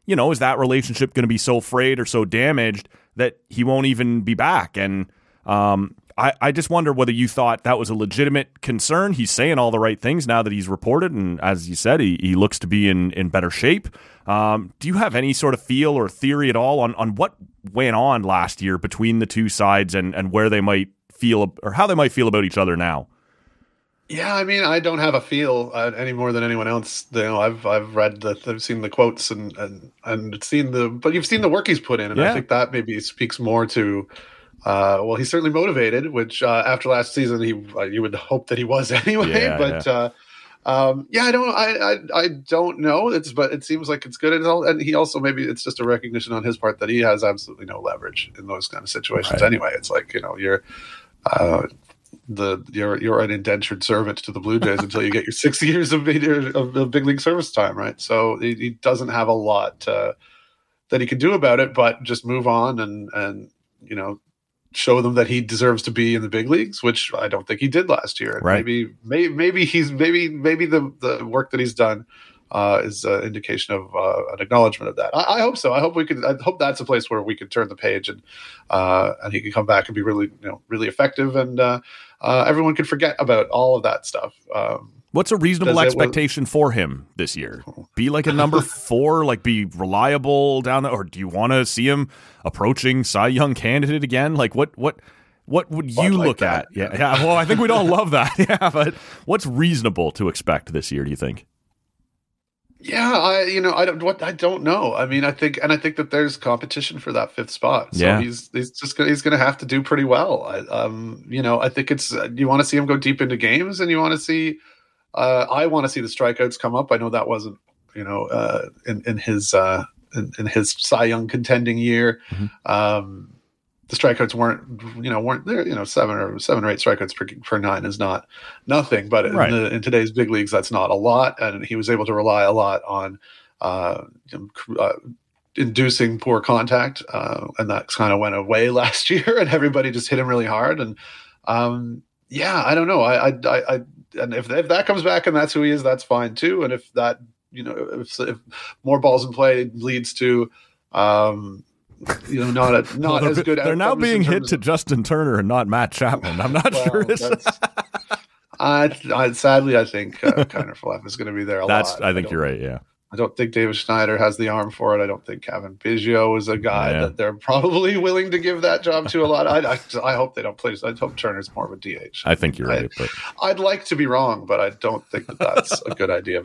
You know, is that relationship going to be so frayed or so damaged that he won't even be back? And um, I, I just wonder whether you thought that was a legitimate concern. He's saying all the right things now that he's reported, and as you said, he, he looks to be in, in better shape. Um, do you have any sort of feel or theory at all on, on what went on last year between the two sides and, and where they might feel or how they might feel about each other now? Yeah, I mean, I don't have a feel uh, any more than anyone else. You know, I've I've read the, I've seen the quotes and and and seen the, but you've seen the work he's put in, and Yeah. I think that maybe speaks more to. Uh, well, he's certainly motivated, which uh, after last season, he uh, you would hope that he was anyway. Yeah, but Uh, um, yeah, I don't, I, I, I don't know. It's, but it seems like it's good, and, all, and he also maybe it's just a recognition on his part that he has absolutely no leverage in those kind of situations. Right. Anyway, it's like you know you're. Uh, the you're you're an indentured servant to the Blue Jays until you get your six years of, of, of big league service time, right? So he, he doesn't have a lot uh, that he can do about it, but just move on and and you know show them that he deserves to be in the big leagues, which I don't think he did last year. And Right. Maybe maybe maybe he's maybe maybe the the work that he's done. Uh, is an indication of uh, an acknowledgement of that. I, I hope so. I hope we could. I hope that's a place where we could turn the page and uh, and he can come back and be really, you know, really effective, and uh, uh, everyone could forget about all of that stuff. Um, What's a reasonable Does expectation for him this year? Be like a number four, like be reliable down there, or do you want to see him approaching Cy Young candidate again? Like what what what would you like look that. at? Yeah, yeah. Well, I think we'd all love that. Yeah, but what's reasonable to expect this year? Do you think? yeah, I you know I don't what I don't know. I mean, I think and I think that there's competition for that fifth spot. So Yeah. he's he's just gonna, he's going to have to do pretty well. I, um, you know, I think it's you want to see him go deep into games, and you want to see. Uh, I want to see the strikeouts come up. I know that wasn't you know uh, in in his uh, in, in his Cy Young contending year. Mhm. Um, the strikeouts weren't you know weren't there you know seven or seven or eight strikeouts per, per nine is not nothing but in, the, in today's big leagues that's not a lot and he was able to rely a lot on uh, you know, cr- uh, inducing poor contact uh, and that kind of went away last year and everybody just hit him really hard and um, yeah I don't know I, I, I and if, if that comes back and that's who he is that's fine too and if that you know if, if more balls in play leads to um, you know not a, not Well, as good they're now being hit to of- Justin Turner and not Matt Chapman. I'm not well, sure. It's, that's- I, I, sadly, I think uh, Kiner-Falefa is going to be there a that's. lot. I think don't- you're right. Yeah. I don't think Davis Schneider has the arm for it. I don't think Cavan Biggio is a guy Yeah. that they're probably willing to give that job to a lot. I, I, I hope they don't play. I hope Turner's more of a DH. I think you're I- right. But I'd like to be wrong, but I don't think that that's a good idea.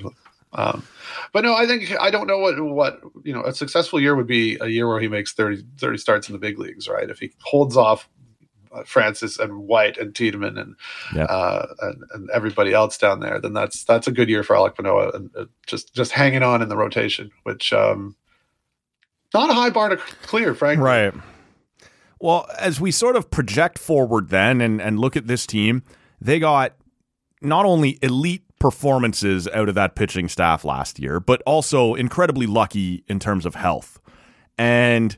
Um, but no, I think I don't know what what you know. A successful year would be a year where he makes 30, 30 starts in the big leagues, right? If he holds off Francis and White and Tiedemann and, uh, and and everybody else down there, then that's that's a good year for Alek Manoah and uh, just just hanging on in the rotation, which um, not a high bar to clear, frankly. Right. Well, as we sort of project forward then and, and look at this team, they got not only elite performances out of that pitching staff last year, but also incredibly lucky in terms of health. And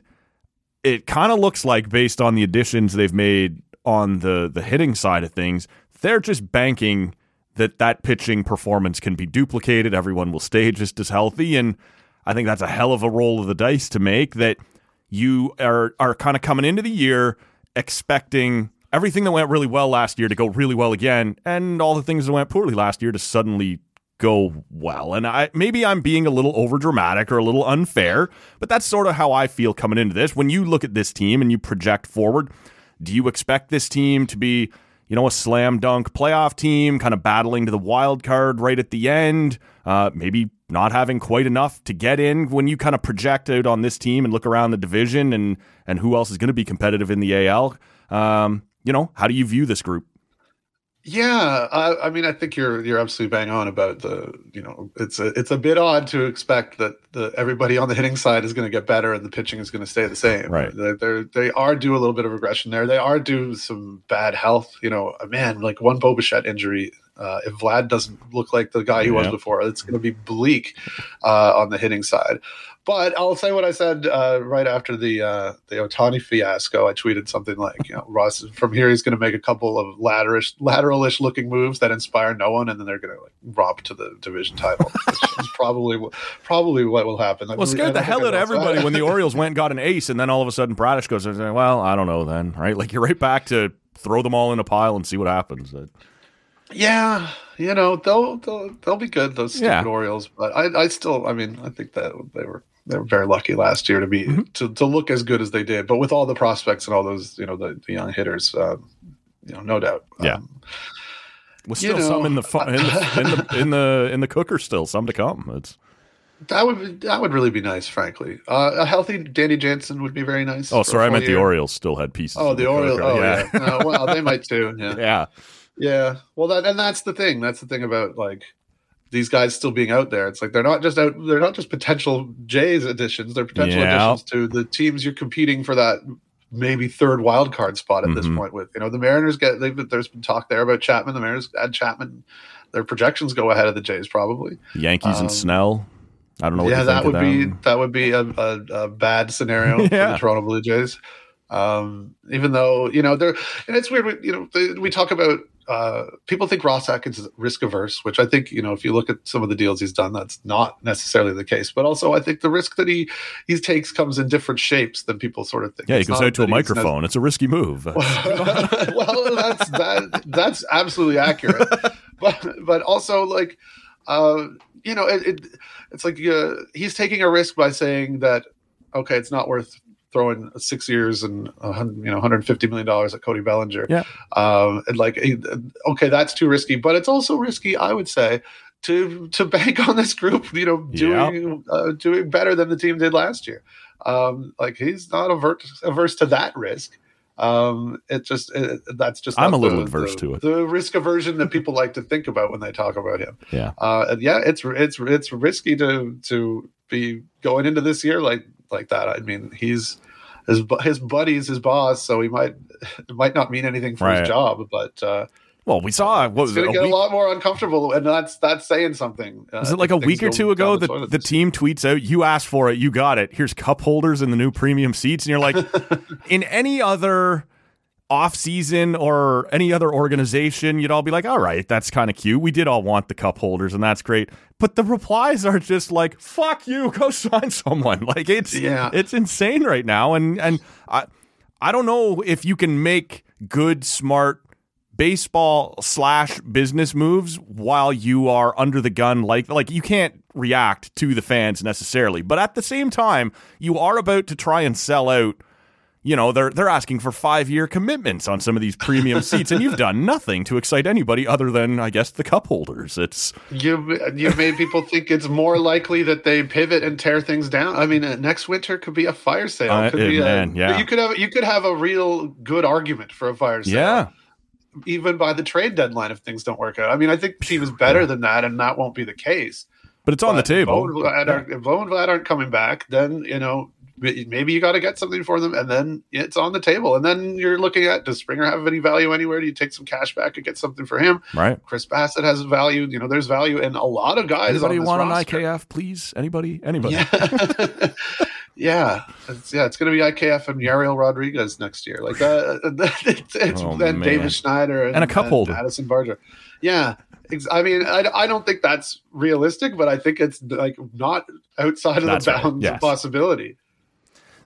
it kind of looks like, based on the additions they've made on the, the hitting side of things, they're just banking that that pitching performance can be duplicated. Everyone will stay just as healthy, and I think that's a hell of a roll of the dice to make. That you are are kind of coming into the year expecting everything that went really well last year to go really well again, and all the things that went poorly last year to suddenly go well. And I maybe I'm being a little over dramatic or a little unfair, but that's sort of how I feel coming into this. When you look at this team and you project forward, do you expect this team to be, you know, a slam dunk playoff team, kind of battling to the wild card right at the end? Uh, maybe not having quite enough to get in when you kind of project out on this team and look around the division and and who else is going to be competitive in the AL. Um, you know, how do you view this group? Yeah, I, I, mean, I think you're you're absolutely bang on about the you know it's a it's a bit odd to expect that the everybody on the hitting side is going to get better and the pitching is going to stay the same. Right? They're they are due a little bit of regression there. They are due some bad health. You know, a man, like one Bo Bichette injury. Uh, if Vlad doesn't look like the guy he yeah. was before, it's going to be bleak uh, on the hitting side. But I'll say what I said uh, right after the uh, the Ohtani fiasco. I tweeted something like, you know, Ross from here he's going to make a couple of lateralish, lateralish looking moves that inspire no one, and then they're going to like romp to the division title. probably probably what will happen. Well, scared the hell out of everybody when the Orioles went and got an ace, and then all of a sudden Bradish goes, "Well, I don't know." Then right, like you're right back to throw them all in a pile and see what happens. Yeah, you know they'll they'll, they'll be good those stupid yeah. Orioles, but I I still I mean I think that they were they were very lucky last year to be mm-hmm. to, to look as good as they did. But with all the prospects and all those, you know, the, the young hitters, uh, you know, no doubt. Yeah. Um, well, still you know, some in the, in the, in the in the in the cooker. Still some to come. It's that would that would really be nice, frankly. Uh, a healthy Danny Jansen would be very nice. Oh, sorry, I meant year. the Orioles still had pieces. Oh, the, the Orioles. Oh, yeah. yeah. uh, well, they might too. Yeah. Yeah. Yeah. Well, that and that's the thing. That's the thing about like these guys still being out there. It's like they're not just out. They're not just potential Jays additions. They're potential yeah. additions to the teams you're competing for that maybe third wild card spot at mm-hmm. this point. With you know the Mariners get. There's been talk there about Chapman. The Mariners add Chapman. Their projections go ahead of the Jays probably. Yankees um, and Snell. I don't know. yeah, that would be that would be a, a, a bad scenario yeah. for the Toronto Blue Jays. Um, even though you know they're and it's weird. You know they, we talk about uh, people think Ross Atkins is risk averse, which I think you know if you look at some of the deals he's done, that's not necessarily the case. But also, I think the risk that he he takes comes in different shapes than people sort of think. Yeah, he goes out to a microphone. it's a risky move. well, that's that that's absolutely accurate. but but also like uh, you know it, it it's like uh, he's taking a risk by saying that okay, it's not worth throwing six years and you know 150 million dollars at Cody Bellinger. Yeah, um, and like okay, that's too risky, but it's also risky, I would say, to to bank on this group. You know, doing yeah. uh, doing better than the team did last year. Um, like he's not averse averse to that risk. Um, it just it, that's just I'm a little the, adverse the, to it. The risk aversion that people like to think about when they talk about him. Yeah, uh, and yeah, it's it's it's risky to to be going into this year like like that. I mean, he's his his buddy's his boss, so he might it might not mean anything for right. his job, but. Uh, well, we saw what was it's going to get week? a lot more uncomfortable, and that's that's saying something. Uh, was it like a week or two ago that the, the team tweets out, "You asked for it, you got it. Here's cup holders in the new premium seats," and you're like, in any other off season or any other organization, you'd all be like, all right, that's kind of cute. We did all want the cup holders and that's great. But the replies are just like, fuck you, go sign someone. Like it's yeah. it's insane right now. And and I I don't know if you can make good, smart baseball slash business moves while you are under the gun like like you can't react to the fans necessarily. But at the same time, you are about to try and sell out you know they're they're asking for five year commitments on some of these premium seats, and you've done nothing to excite anybody other than I guess the cup holders. It's you you made people think it's more likely that they pivot and tear things down. I mean, uh, next winter could be a fire sale. Uh, could be man, a, yeah. You could have you could have a real good argument for a fire sale. Yeah. Even by the trade deadline, if things don't work out. I mean, I think team is better than that, and that won't be the case. But it's on but the table. If Bo and, Vlad aren't, if Bo and Vlad aren't coming back, then you know maybe you got to get something for them and then it's on the table and then you're looking at does springer have any value anywhere? Do you take some cash back and get something for him? Right. Chris Bassitt has value you know there's value in a lot of guys anybody want roster. an ikf please? Anybody? Anybody. Yeah, yeah. it's, yeah it's going to be ikf and yariel rodriguez next year. Like uh, it's, it's oh, then davis schneider and, and a cup holder addison barger. Yeah I mean, I, I don't think that's realistic, but I think it's like not outside of That's the right, bounds yes. of possibility.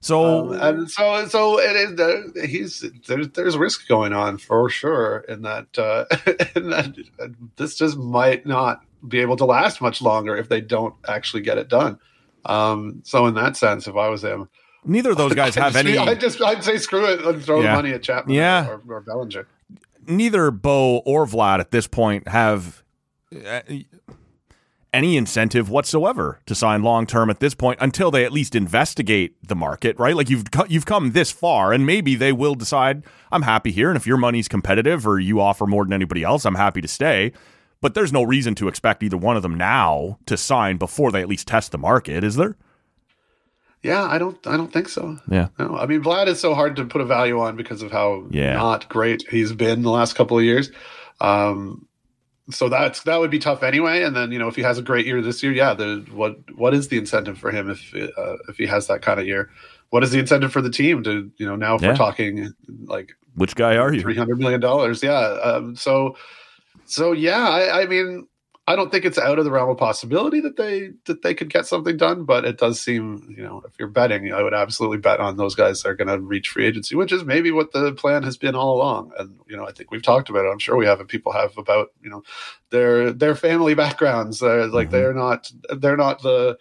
So Um, and so, so it is. Uh, he's there's there's risk going on for sure in that. Uh, in that this just might not be able to last much longer if they don't actually get it done. Um, so in that sense, if I was him, neither of those guys have any. I'd just I'd say screw it and throw Yeah. the money at Chapman Yeah. or, or Bellinger. neither Bo or Vlad at this point have uh, any incentive whatsoever to sign long term at this point until they at least investigate the market, right? Like you've co- you've come this far, and maybe they will decide I'm happy here, and if your money's competitive or you offer more than anybody else, I'm happy to stay. But there's no reason to expect either one of them now to sign before they at least test the market, is there? Yeah, I don't I don't think so. Yeah. No, I mean Vlad is so hard to put a value on because of how Yeah. not great he's been the last couple of years. Um, so that's that would be tough anyway. And then you know if he has a great year this year, yeah, the what what is the incentive for him if uh, if he has that kind of year? What is the incentive for the team to you know now if Yeah. we're talking like Which guy are you? three hundred million dollars? Yeah. Um, so so yeah, I, I mean. I don't think it's out of the realm of possibility that they that they could get something done, but it does seem, you know, if you're betting, I would absolutely bet on those guys that are going to reach free agency, which is maybe what the plan has been all along. And you know, I think we've talked about it. I'm sure we have, and people have about you know their their family backgrounds. Like Mhm. they're not they're not the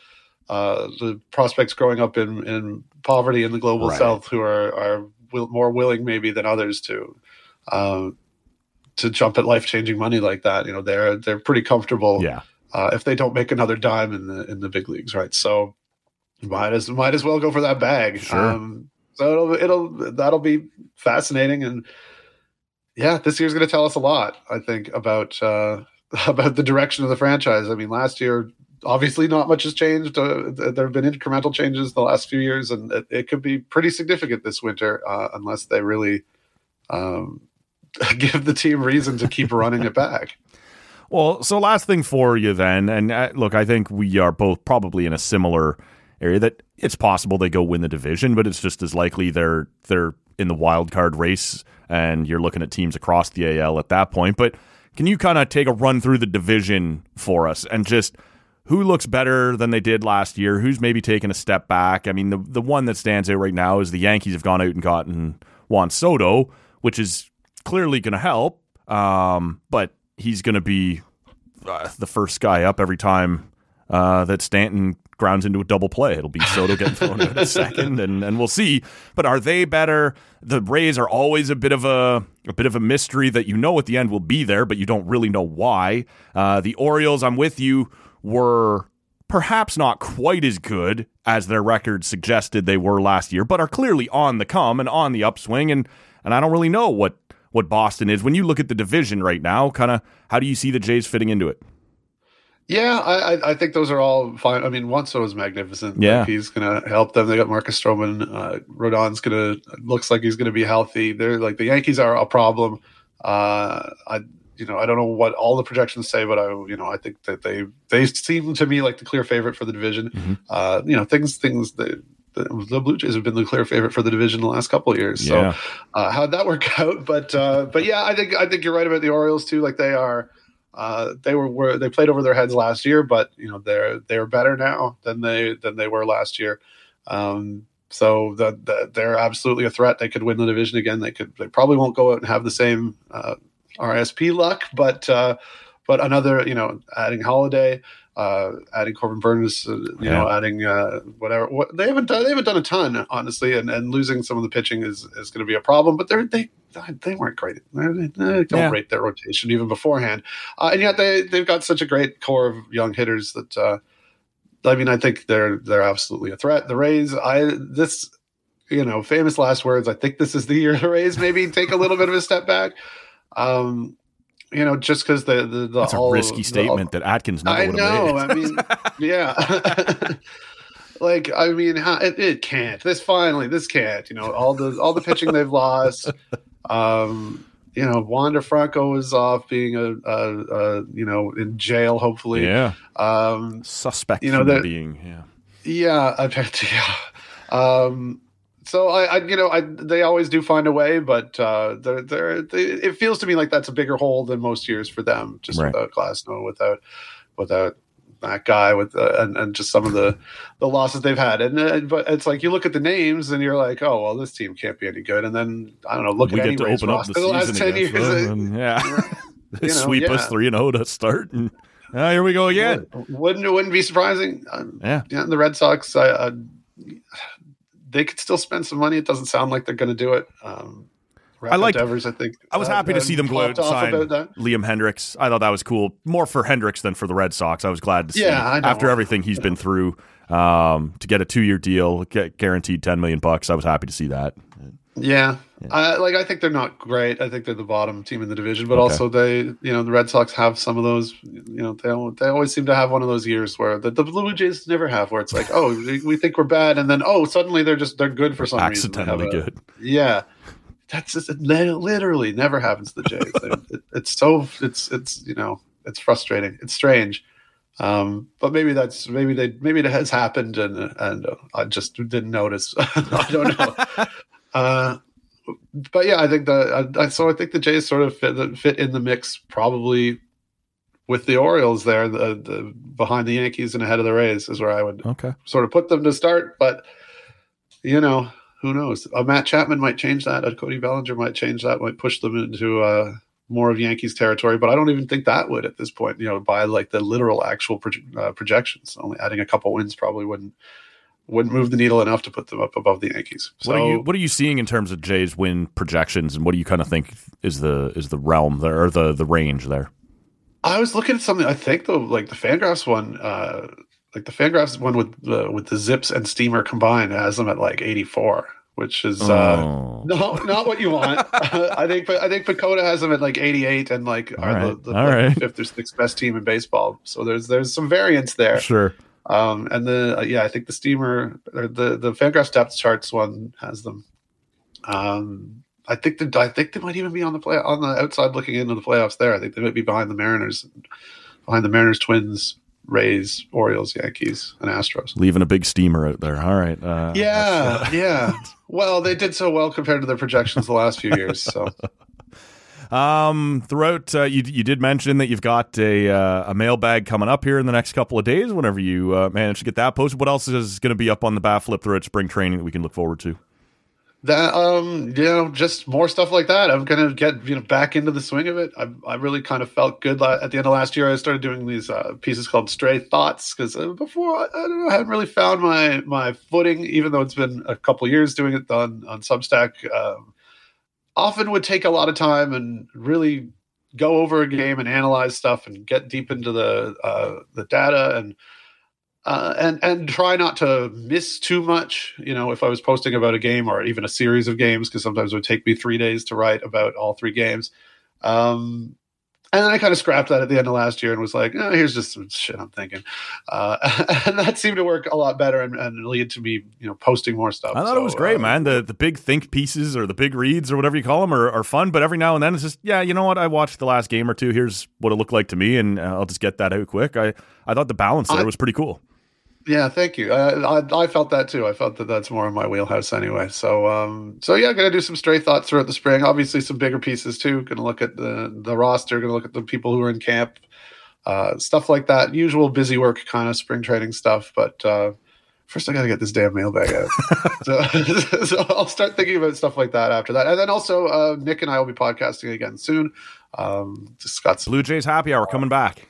uh, the prospects growing up in in poverty in the global Right. south who are are will, more willing maybe than others to. Um, to jump at life changing money like that, you know, they're they're pretty comfortable Yeah. uh, if they don't make another dime in the in the big leagues, right? So might as might as well go for that bag. Sure. Um, so it'll it'll that'll be fascinating, and yeah, this year's going to tell us a lot. I think about uh, about the direction of the franchise. I mean, last year obviously not much has changed. Uh, there have been incremental changes the last few years, and it, it could be pretty significant this winter uh, unless they really. Um, give the team reason to keep running it back. Well, so last thing for you then, and uh, look, I think we are both probably in a similar area that it's possible they go win the division, but it's just as likely they're they're in the wild card race, and you're looking at teams across the AL at that point. But can you kind of take a run through the division for us and just who looks better than they did last year? Who's maybe taken a step back? I mean, the the one that stands out right now is the Yankees have gone out and gotten Juan Soto, which is clearly going to help. Um, but he's going to be uh, the first guy up every time uh, that Stanton grounds into a double play. It'll be Soto getting thrown out at second, and and we'll see. But are they better? The Rays are always a bit of a a bit of a mystery that you know at the end will be there, but you don't really know why. Uh, the Orioles, I'm with you, were perhaps not quite as good as their record suggested they were last year, but are clearly on the come and on the upswing. And and I don't really know what what Boston is. When you look at the division right now, kind of how do you see the Jays fitting into it? Yeah, I, I- think those are all fine. I mean, Juan Soto is magnificent. Yeah. Like, he's going to help them. They got Marcus Stroman. Uh, Rodon's going to looks like he's going to be healthy. They're like the Yankees are a problem. Uh, I you know I don't know what all the projections say, but I you know I think that they they seem to me like the clear favorite for the division. Mhm. Uh, you know things things that. The, the Blue Jays have been the clear favorite for the division the last couple of years. So Yeah. uh, how'd that work out? But uh, but yeah, I think I think you're right about the Orioles too. Like they are, uh, they were, were they played over their heads last year, but you know they're they're better now than they than they were last year. Um, so that the, they're absolutely a threat. They could win the division again. They could. They probably won't go out and have the same uh, RSP luck, but uh, but another you know adding Holliday. Uh, adding Corbin Burnes, uh, you know, adding uh, whatever. What, they haven't done. They haven't done a ton, honestly, and, and losing some of the pitching is, is going to be a problem. But they're they they weren't great. They, they don't Yeah. rate their rotation even beforehand, uh, and yet they they've got such a great core of young hitters that. Uh, I mean, I think they're they're absolutely a threat. The Rays, I this, you know, famous last words. I think this is the year the Rays maybe take a little bit of a step back. Um, you know, just because the the, the That's a risky the- statement that Atkins never I would have know. made. I mean, yeah. like, I mean, how, it, it can't. This finally, this can't. You know, all the all the pitching they've lost. Um, you know, Wander Franco is off being a, a, a you know in jail. Hopefully, yeah, um, suspect You know, that- being. Yeah, yeah, I bet. Yeah. Um, So I, I, you know, I they always do find a way, but uh, they're, they're, they, it feels to me like that's a bigger hole than most years for them, just Right. without Glasnow, without without that guy, with uh, and, and just some of the the losses they've had. And uh, but it's like you look at the names and you're like, oh well, this team can't be any good. And then I don't know, look we at get to open up the the last ten years. them, and, yeah. They you know, sweep us three and zero to start, and ah, here we go again. Wouldn't it wouldn't be surprising? Um, Yeah. yeah, the Red Sox, I, uh, they could still spend some money. It doesn't sound like they're going to do it. Um, I like- Devers. I think I was uh, happy to uh, see them go out and sign about that. Liam Hendriks. I thought that was cool, more for Hendriks than for the Red Sox. I was glad to see Yeah, after everything he's been through um, to get a two year deal, get guaranteed ten million bucks. I was happy to see that. Yeah, I, like I think they're not great. I think they're the bottom team in the division, but Okay. also they, you know, the Red Sox have some of those. You know, they they always seem to have one of those years where the, the Blue Jays never have, where it's like, oh, we- think we're bad, and then oh, suddenly they're just they're good for some reason. They have Accidentally good. Yeah, that's just, it literally never happens to the Jays. They- it, it's so it's it's you know it's frustrating. It's strange, um, but maybe that's maybe they maybe it has happened and and uh, I just didn't notice. I don't know. Uh, but yeah, I think the I, I- so I think the Jays sort of fit fit in the mix probably with the Orioles there, the, the behind the Yankees and ahead of the Rays is where I would Okay. sort of put them to start. But you know, who knows? A Matt Chapman might change that. A Cody Bellinger might change that. Might push them into uh, more of Yankees territory. But I don't even think that would at this point. You know, by like the literal actual uh, projections, only adding a couple wins probably wouldn't wouldn't move the needle enough to put them up above the Yankees. So What are you What are you seeing in terms of Jays win projections, and what do you kind of think is the is the realm there or the the range there? I was looking at something. I think though, like the Fangraphs one, uh, like the Fangraphs one with the with the Zips and Steamer combined has them at like eighty four, which is uh, Oh. no, not what you want. I think, I think PECOTA has them at like eighty eight and like All are right, the, the, like, right. fifth or sixth best team in baseball. So there's there's some variance there. Sure. Um, and the uh, yeah, I think the Steamer or the the Fangraphs depth charts one has them. Um, I think that I think they might even be on the play on the outside looking into the playoffs. There, I think they might be behind the Mariners, behind the Mariners, Twins, Rays, Orioles, Yankees, and Astros. Leaving a big steamer out there. All right. Uh, Yeah, yeah. Well, they did so well compared to their projections the last few years. So Um, throughout, uh, you you did mention that you've got a uh, a mailbag coming up here in the next couple of days. Whenever you uh, manage to get that posted, what else is going to be up on the bat flip throughout spring training that we can look forward to? that um, you know, just more stuff like that. I'm gonna get you know back into the swing of it. I I really kind of felt good la- at the end of last year. I started doing these uh, pieces called Stray Thoughts because uh, before I, I don't know, I hadn't really found my my footing, even though it's been a couple years doing it on on Substack. Um, often would take a lot of time and really go over a game and analyze stuff and get deep into the uh, the data and uh, and and try not to miss too much. You know, if I was posting about a game or even a series of games, because sometimes it would take me three days to write about all three games. Um, and then I kind of scrapped that at the end of last year and was like, oh, here's just some shit I'm thinking. Uh, and that seemed to work a lot better and, and lead to me, you know, posting more stuff. I thought So, it was great, uh, man. The the big think pieces or the big reads or whatever you call them are, are fun, but every now and then it's just yeah, you know what? I watched the last game or two. Here's what it looked like to me, and uh, I'll just get that out quick. I I thought the balance there I- was pretty cool. Yeah, thank you. I, I I felt that too. I felt that that's more in my wheelhouse anyway. So um so yeah, gonna do some stray thoughts throughout the spring. Obviously some bigger pieces too. Gonna look at the the roster. Gonna look at the people who are in camp, uh, stuff like that. Usual busy work kind of spring training stuff. But uh, first, I gotta get this damn mailbag out. so, so I'll start thinking about stuff like that after that. And then also uh, Nick and I will be podcasting again soon. Um, just got some Blue Jays happy hour coming back.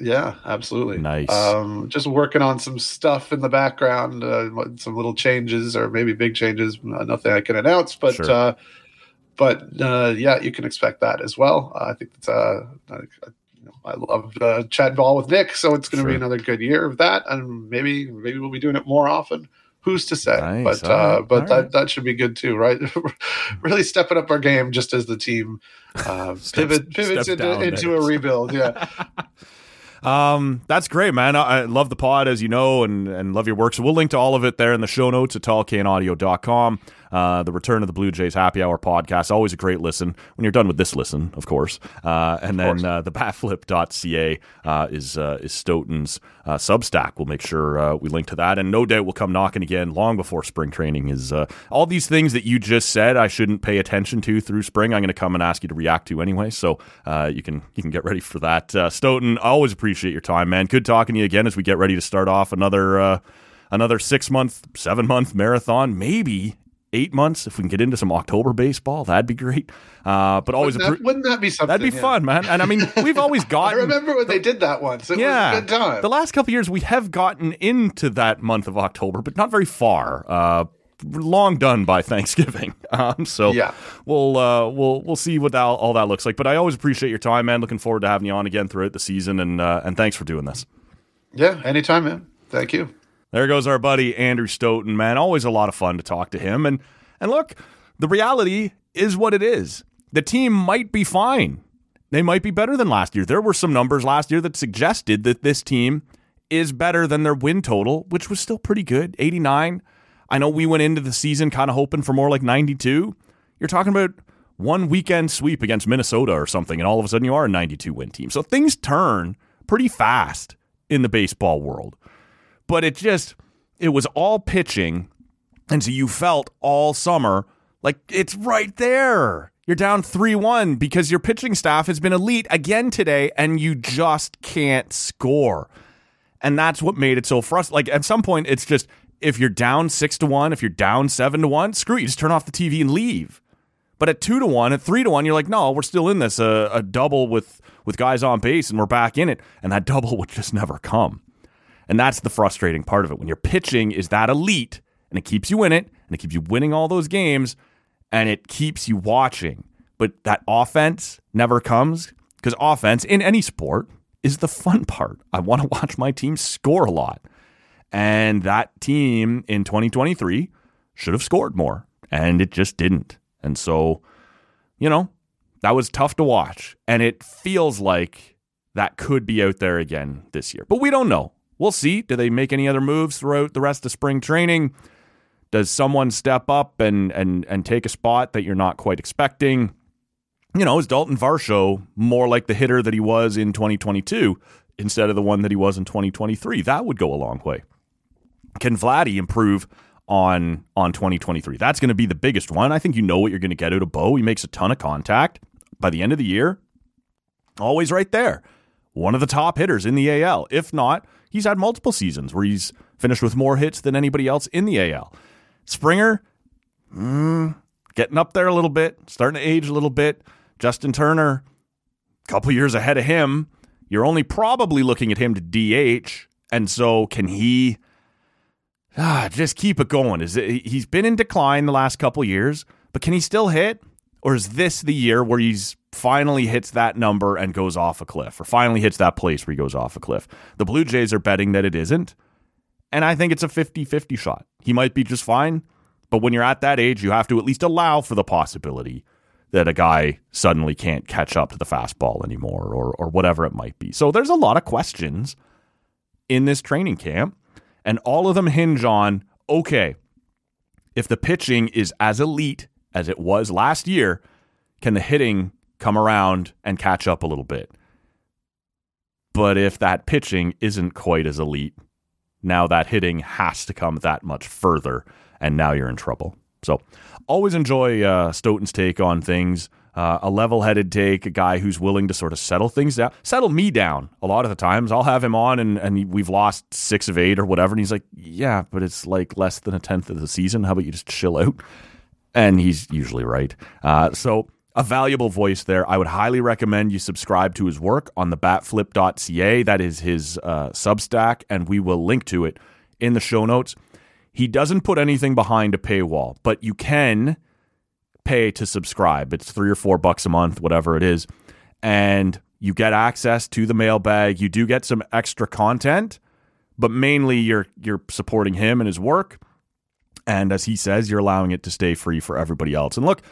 Yeah, absolutely. Nice. Um, just working on some stuff in the background, uh, some little changes or maybe big changes. Nothing I can announce, but Sure. uh, but uh, yeah, you can expect that as well. I think it's uh, I, you know, I love uh, chat ball with Nick, so it's going to be another good year of that, and maybe maybe we'll be doing it more often. Who's to say? Nice. But uh, right. but All that right. that should be good too, right? really stepping up our game just as the team uh, pivots steps into, into a rebuild. Yeah. Um, that's great, man. I, I love the pod, as you know, and, and love your work. So we'll link to all of it there in the show notes at tallcanaudio.com. uh, the return of the Blue Jays Happy Hour podcast. Always a great listen when you're done with this listen, of course. Uh, and then uh, the batflip.ca uh, is uh, is Stoeten's uh, Substack. We'll make sure uh, we link to that, and no doubt we'll come knocking again long before spring training is. Uh, all these things that you just said, I shouldn't pay attention to through spring. I'm going to come and ask you to react to anyway, so uh, you can you can get ready for that. Uh, Stoeten, I always appreciate your time, man. Good talking to you again as we get ready to start off another uh, another six month, seven month marathon, maybe eight months if we can get into some October baseball. That'd be great. Uh, but always Wouldn't that, wouldn't that be something? that'd be yeah. fun, man. And I mean, we've always gotten. I remember when they did that once. It yeah, was a good time. the last couple years we have gotten into that month of October, but not very far. Uh, long done by Thanksgiving. Um, so Yeah. we'll uh, we'll we'll see what that, all that looks like. But I always appreciate your time, man. Looking forward to having you on again throughout the season, and uh, and thanks for doing this. yeah, anytime, man. Thank you. There goes our buddy Andrew Stoeten, man. Always a lot of fun to talk to him. And and look, the reality is what it is. The team might be fine. They might be better than last year. There were some numbers last year that suggested that this team is better than their win total, which was still pretty good, 89. I know we went into the season kind of hoping for more like 92. You're talking about one weekend sweep against Minnesota or something, and all of a sudden you are a 92 win team. So things turn pretty fast in the baseball world but it just it was all pitching and so you felt all summer like it's right there you're down 3-1 because your pitching staff has been elite again today and you just can't score and that's what made it so frustrating like at some point it's just if you're down 6 to 1 if you're down 7 to 1 screw you just turn off the tv and leave but at two to one, at three to one, you're like, no, we're still in this. A, a double with with guys on base, and we're back in it. And that double would just never come. And that's the frustrating part of it. When your pitching is that elite, and it keeps you in it, and it keeps you winning all those games, and it keeps you watching. But that offense never comes because offense in any sport is the fun part. I want to watch my team score a lot. And that team in 2023 should have scored more, and it just didn't. And so, you know, that was tough to watch. And it feels like that could be out there again this year. But we don't know. We'll see. Do they make any other moves throughout the rest of spring training? Does someone step up and and and take a spot that you're not quite expecting? You know, is Dalton Varsho more like the hitter that he was in 2022 instead of the one that he was in 2023? That would go a long way. Can Vladdy improve on on 2023? That's going to be the biggest one. I think you know what you're going to get out of Bo. He makes a ton of contact by the end of the year. Always right there. One of the top hitters in the AL. If not, he's had multiple seasons where he's finished with more hits than anybody else in the AL. Springer, mm, getting up there a little bit, starting to age a little bit. Justin Turner, a couple years ahead of him. You're only probably looking at him to DH. And so can he ah, just keep it going? Is it, he's been in decline the last couple years, but can he still hit? Or is this the year where he's finally hits that number and goes off a cliff, or finally hits that place where he goes off a cliff? The Blue Jays are betting that it isn't. And I think it's a 50 50 shot. He might be just fine, but when you're at that age, you have to at least allow for the possibility that a guy suddenly can't catch up to the fastball anymore or, or whatever it might be. So there's a lot of questions in this training camp, and all of them hinge on okay, if the pitching is as elite as it was last year, can the hitting come around and catch up a little bit? But if that pitching isn't quite as elite, now that hitting has to come that much further, and now you're in trouble. So, always enjoy uh, Stoeten's take on things. Uh, a level-headed take, a guy who's willing to sort of settle things down, settle me down. A lot of the times, I'll have him on, and and we've lost six of eight or whatever, and he's like, "Yeah, but it's like less than a tenth of the season. How about you just chill out?" And he's usually right. Uh, so a valuable voice there. I would highly recommend you subscribe to his work on the batflip.ca. That is his uh, Substack, and we will link to it in the show notes. He doesn't put anything behind a paywall, but you can pay to subscribe. It's three or four bucks a month, whatever it is. And you get access to the mailbag. You do get some extra content, but mainly you're you're supporting him and his work. And as he says, you're allowing it to stay free for everybody else. And look,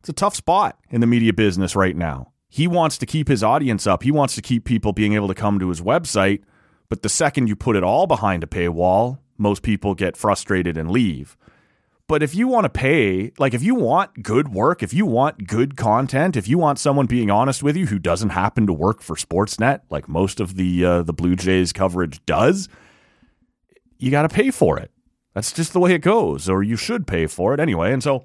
it's a tough spot in the media business right now. He wants to keep his audience up. He wants to keep people being able to come to his website. But the second you put it all behind a paywall, most people get frustrated and leave. But if you want to pay, like if you want good work, if you want good content, if you want someone being honest with you who doesn't happen to work for Sportsnet, like most of the uh, the Blue Jays coverage does, you got to pay for it. That's just the way it goes, or you should pay for it anyway. And so,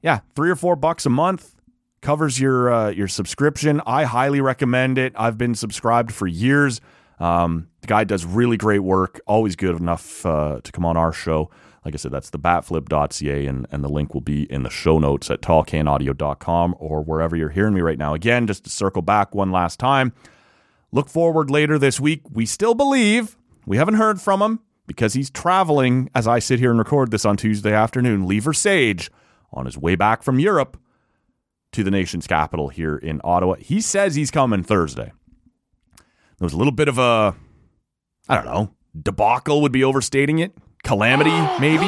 yeah, three or four bucks a month covers your uh, your subscription. I highly recommend it. I've been subscribed for years. Um, the guy does really great work. Always good enough uh, to come on our show. Like I said, that's the batflip.ca, and, and the link will be in the show notes at tallcanaudio.com or wherever you're hearing me right now. Again, just to circle back one last time, look forward later this week. We still believe, we haven't heard from him because he's traveling as I sit here and record this on Tuesday afternoon. Lever Sage on his way back from Europe to the nation's capital here in Ottawa. He says he's coming Thursday. There was a little bit of a, I don't know, debacle would be overstating it calamity, maybe.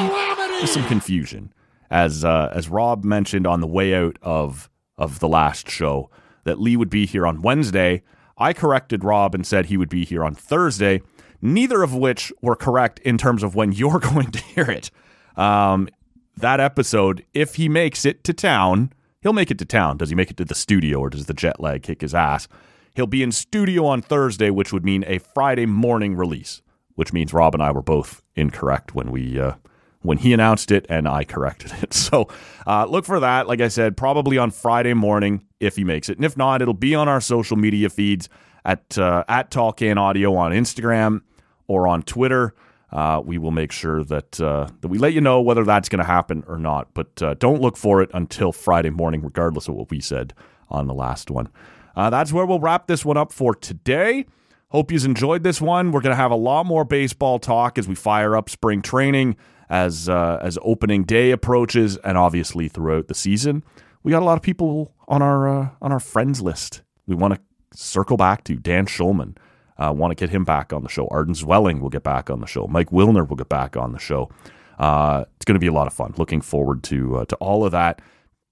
Just some confusion. As uh, as Rob mentioned on the way out of of the last show, that Lee would be here on Wednesday. I corrected Rob and said he would be here on Thursday. Neither of which were correct in terms of when you're going to hear it. Um, that episode, if he makes it to town, he'll make it to town. Does he make it to the studio or does the jet lag kick his ass? He'll be in studio on Thursday, which would mean a Friday morning release which means Rob and I were both incorrect when we uh, when he announced it and I corrected it. So uh, look for that. Like I said, probably on Friday morning if he makes it, and if not, it'll be on our social media feeds at uh, at Tall Can Audio on Instagram or on Twitter. Uh, we will make sure that uh, that we let you know whether that's going to happen or not. But uh, don't look for it until Friday morning, regardless of what we said on the last one. Uh, that's where we'll wrap this one up for today. Hope you've enjoyed this one. We're going to have a lot more baseball talk as we fire up spring training, as uh, as opening day approaches, and obviously throughout the season. We got a lot of people on our uh, on our friends list. We want to circle back to Dan Shulman. Uh, want to get him back on the show. Arden Zwelling will get back on the show. Mike Wilner will get back on the show. Uh, it's going to be a lot of fun. Looking forward to uh, to all of that.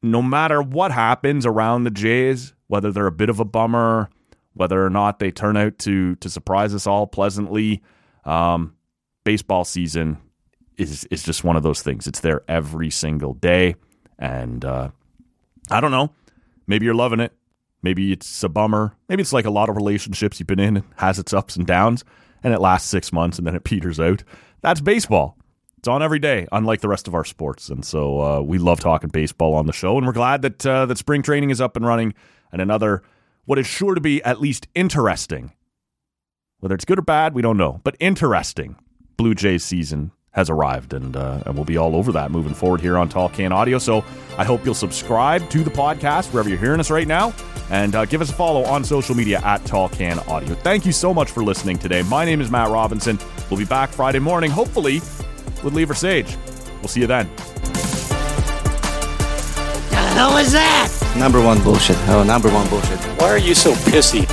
No matter what happens around the Jays, whether they're a bit of a bummer, whether or not they turn out to to surprise us all pleasantly. Um, baseball season is is just one of those things. It's there every single day, and uh, I don't know. Maybe you're loving it. Maybe it's a bummer. Maybe it's like a lot of relationships you've been in. Has its ups and downs, and it lasts six months and then it peters out. That's baseball. It's on every day, unlike the rest of our sports, and so uh, we love talking baseball on the show. And we're glad that uh, that spring training is up and running, and another what is sure to be at least interesting. Whether it's good or bad, we don't know, but interesting. Blue Jays season has arrived, and uh, and we'll be all over that moving forward here on Tall Can Audio. So I hope you'll subscribe to the podcast wherever you're hearing us right now, and uh, give us a follow on social media at Tall Can Audio. Thank you so much for listening today. My name is Matt Robinson. We'll be back Friday morning, hopefully with Lever Sage. We'll see you then. The hell is that? Number one bullshit. Oh, number one bullshit. Why are you so pissy?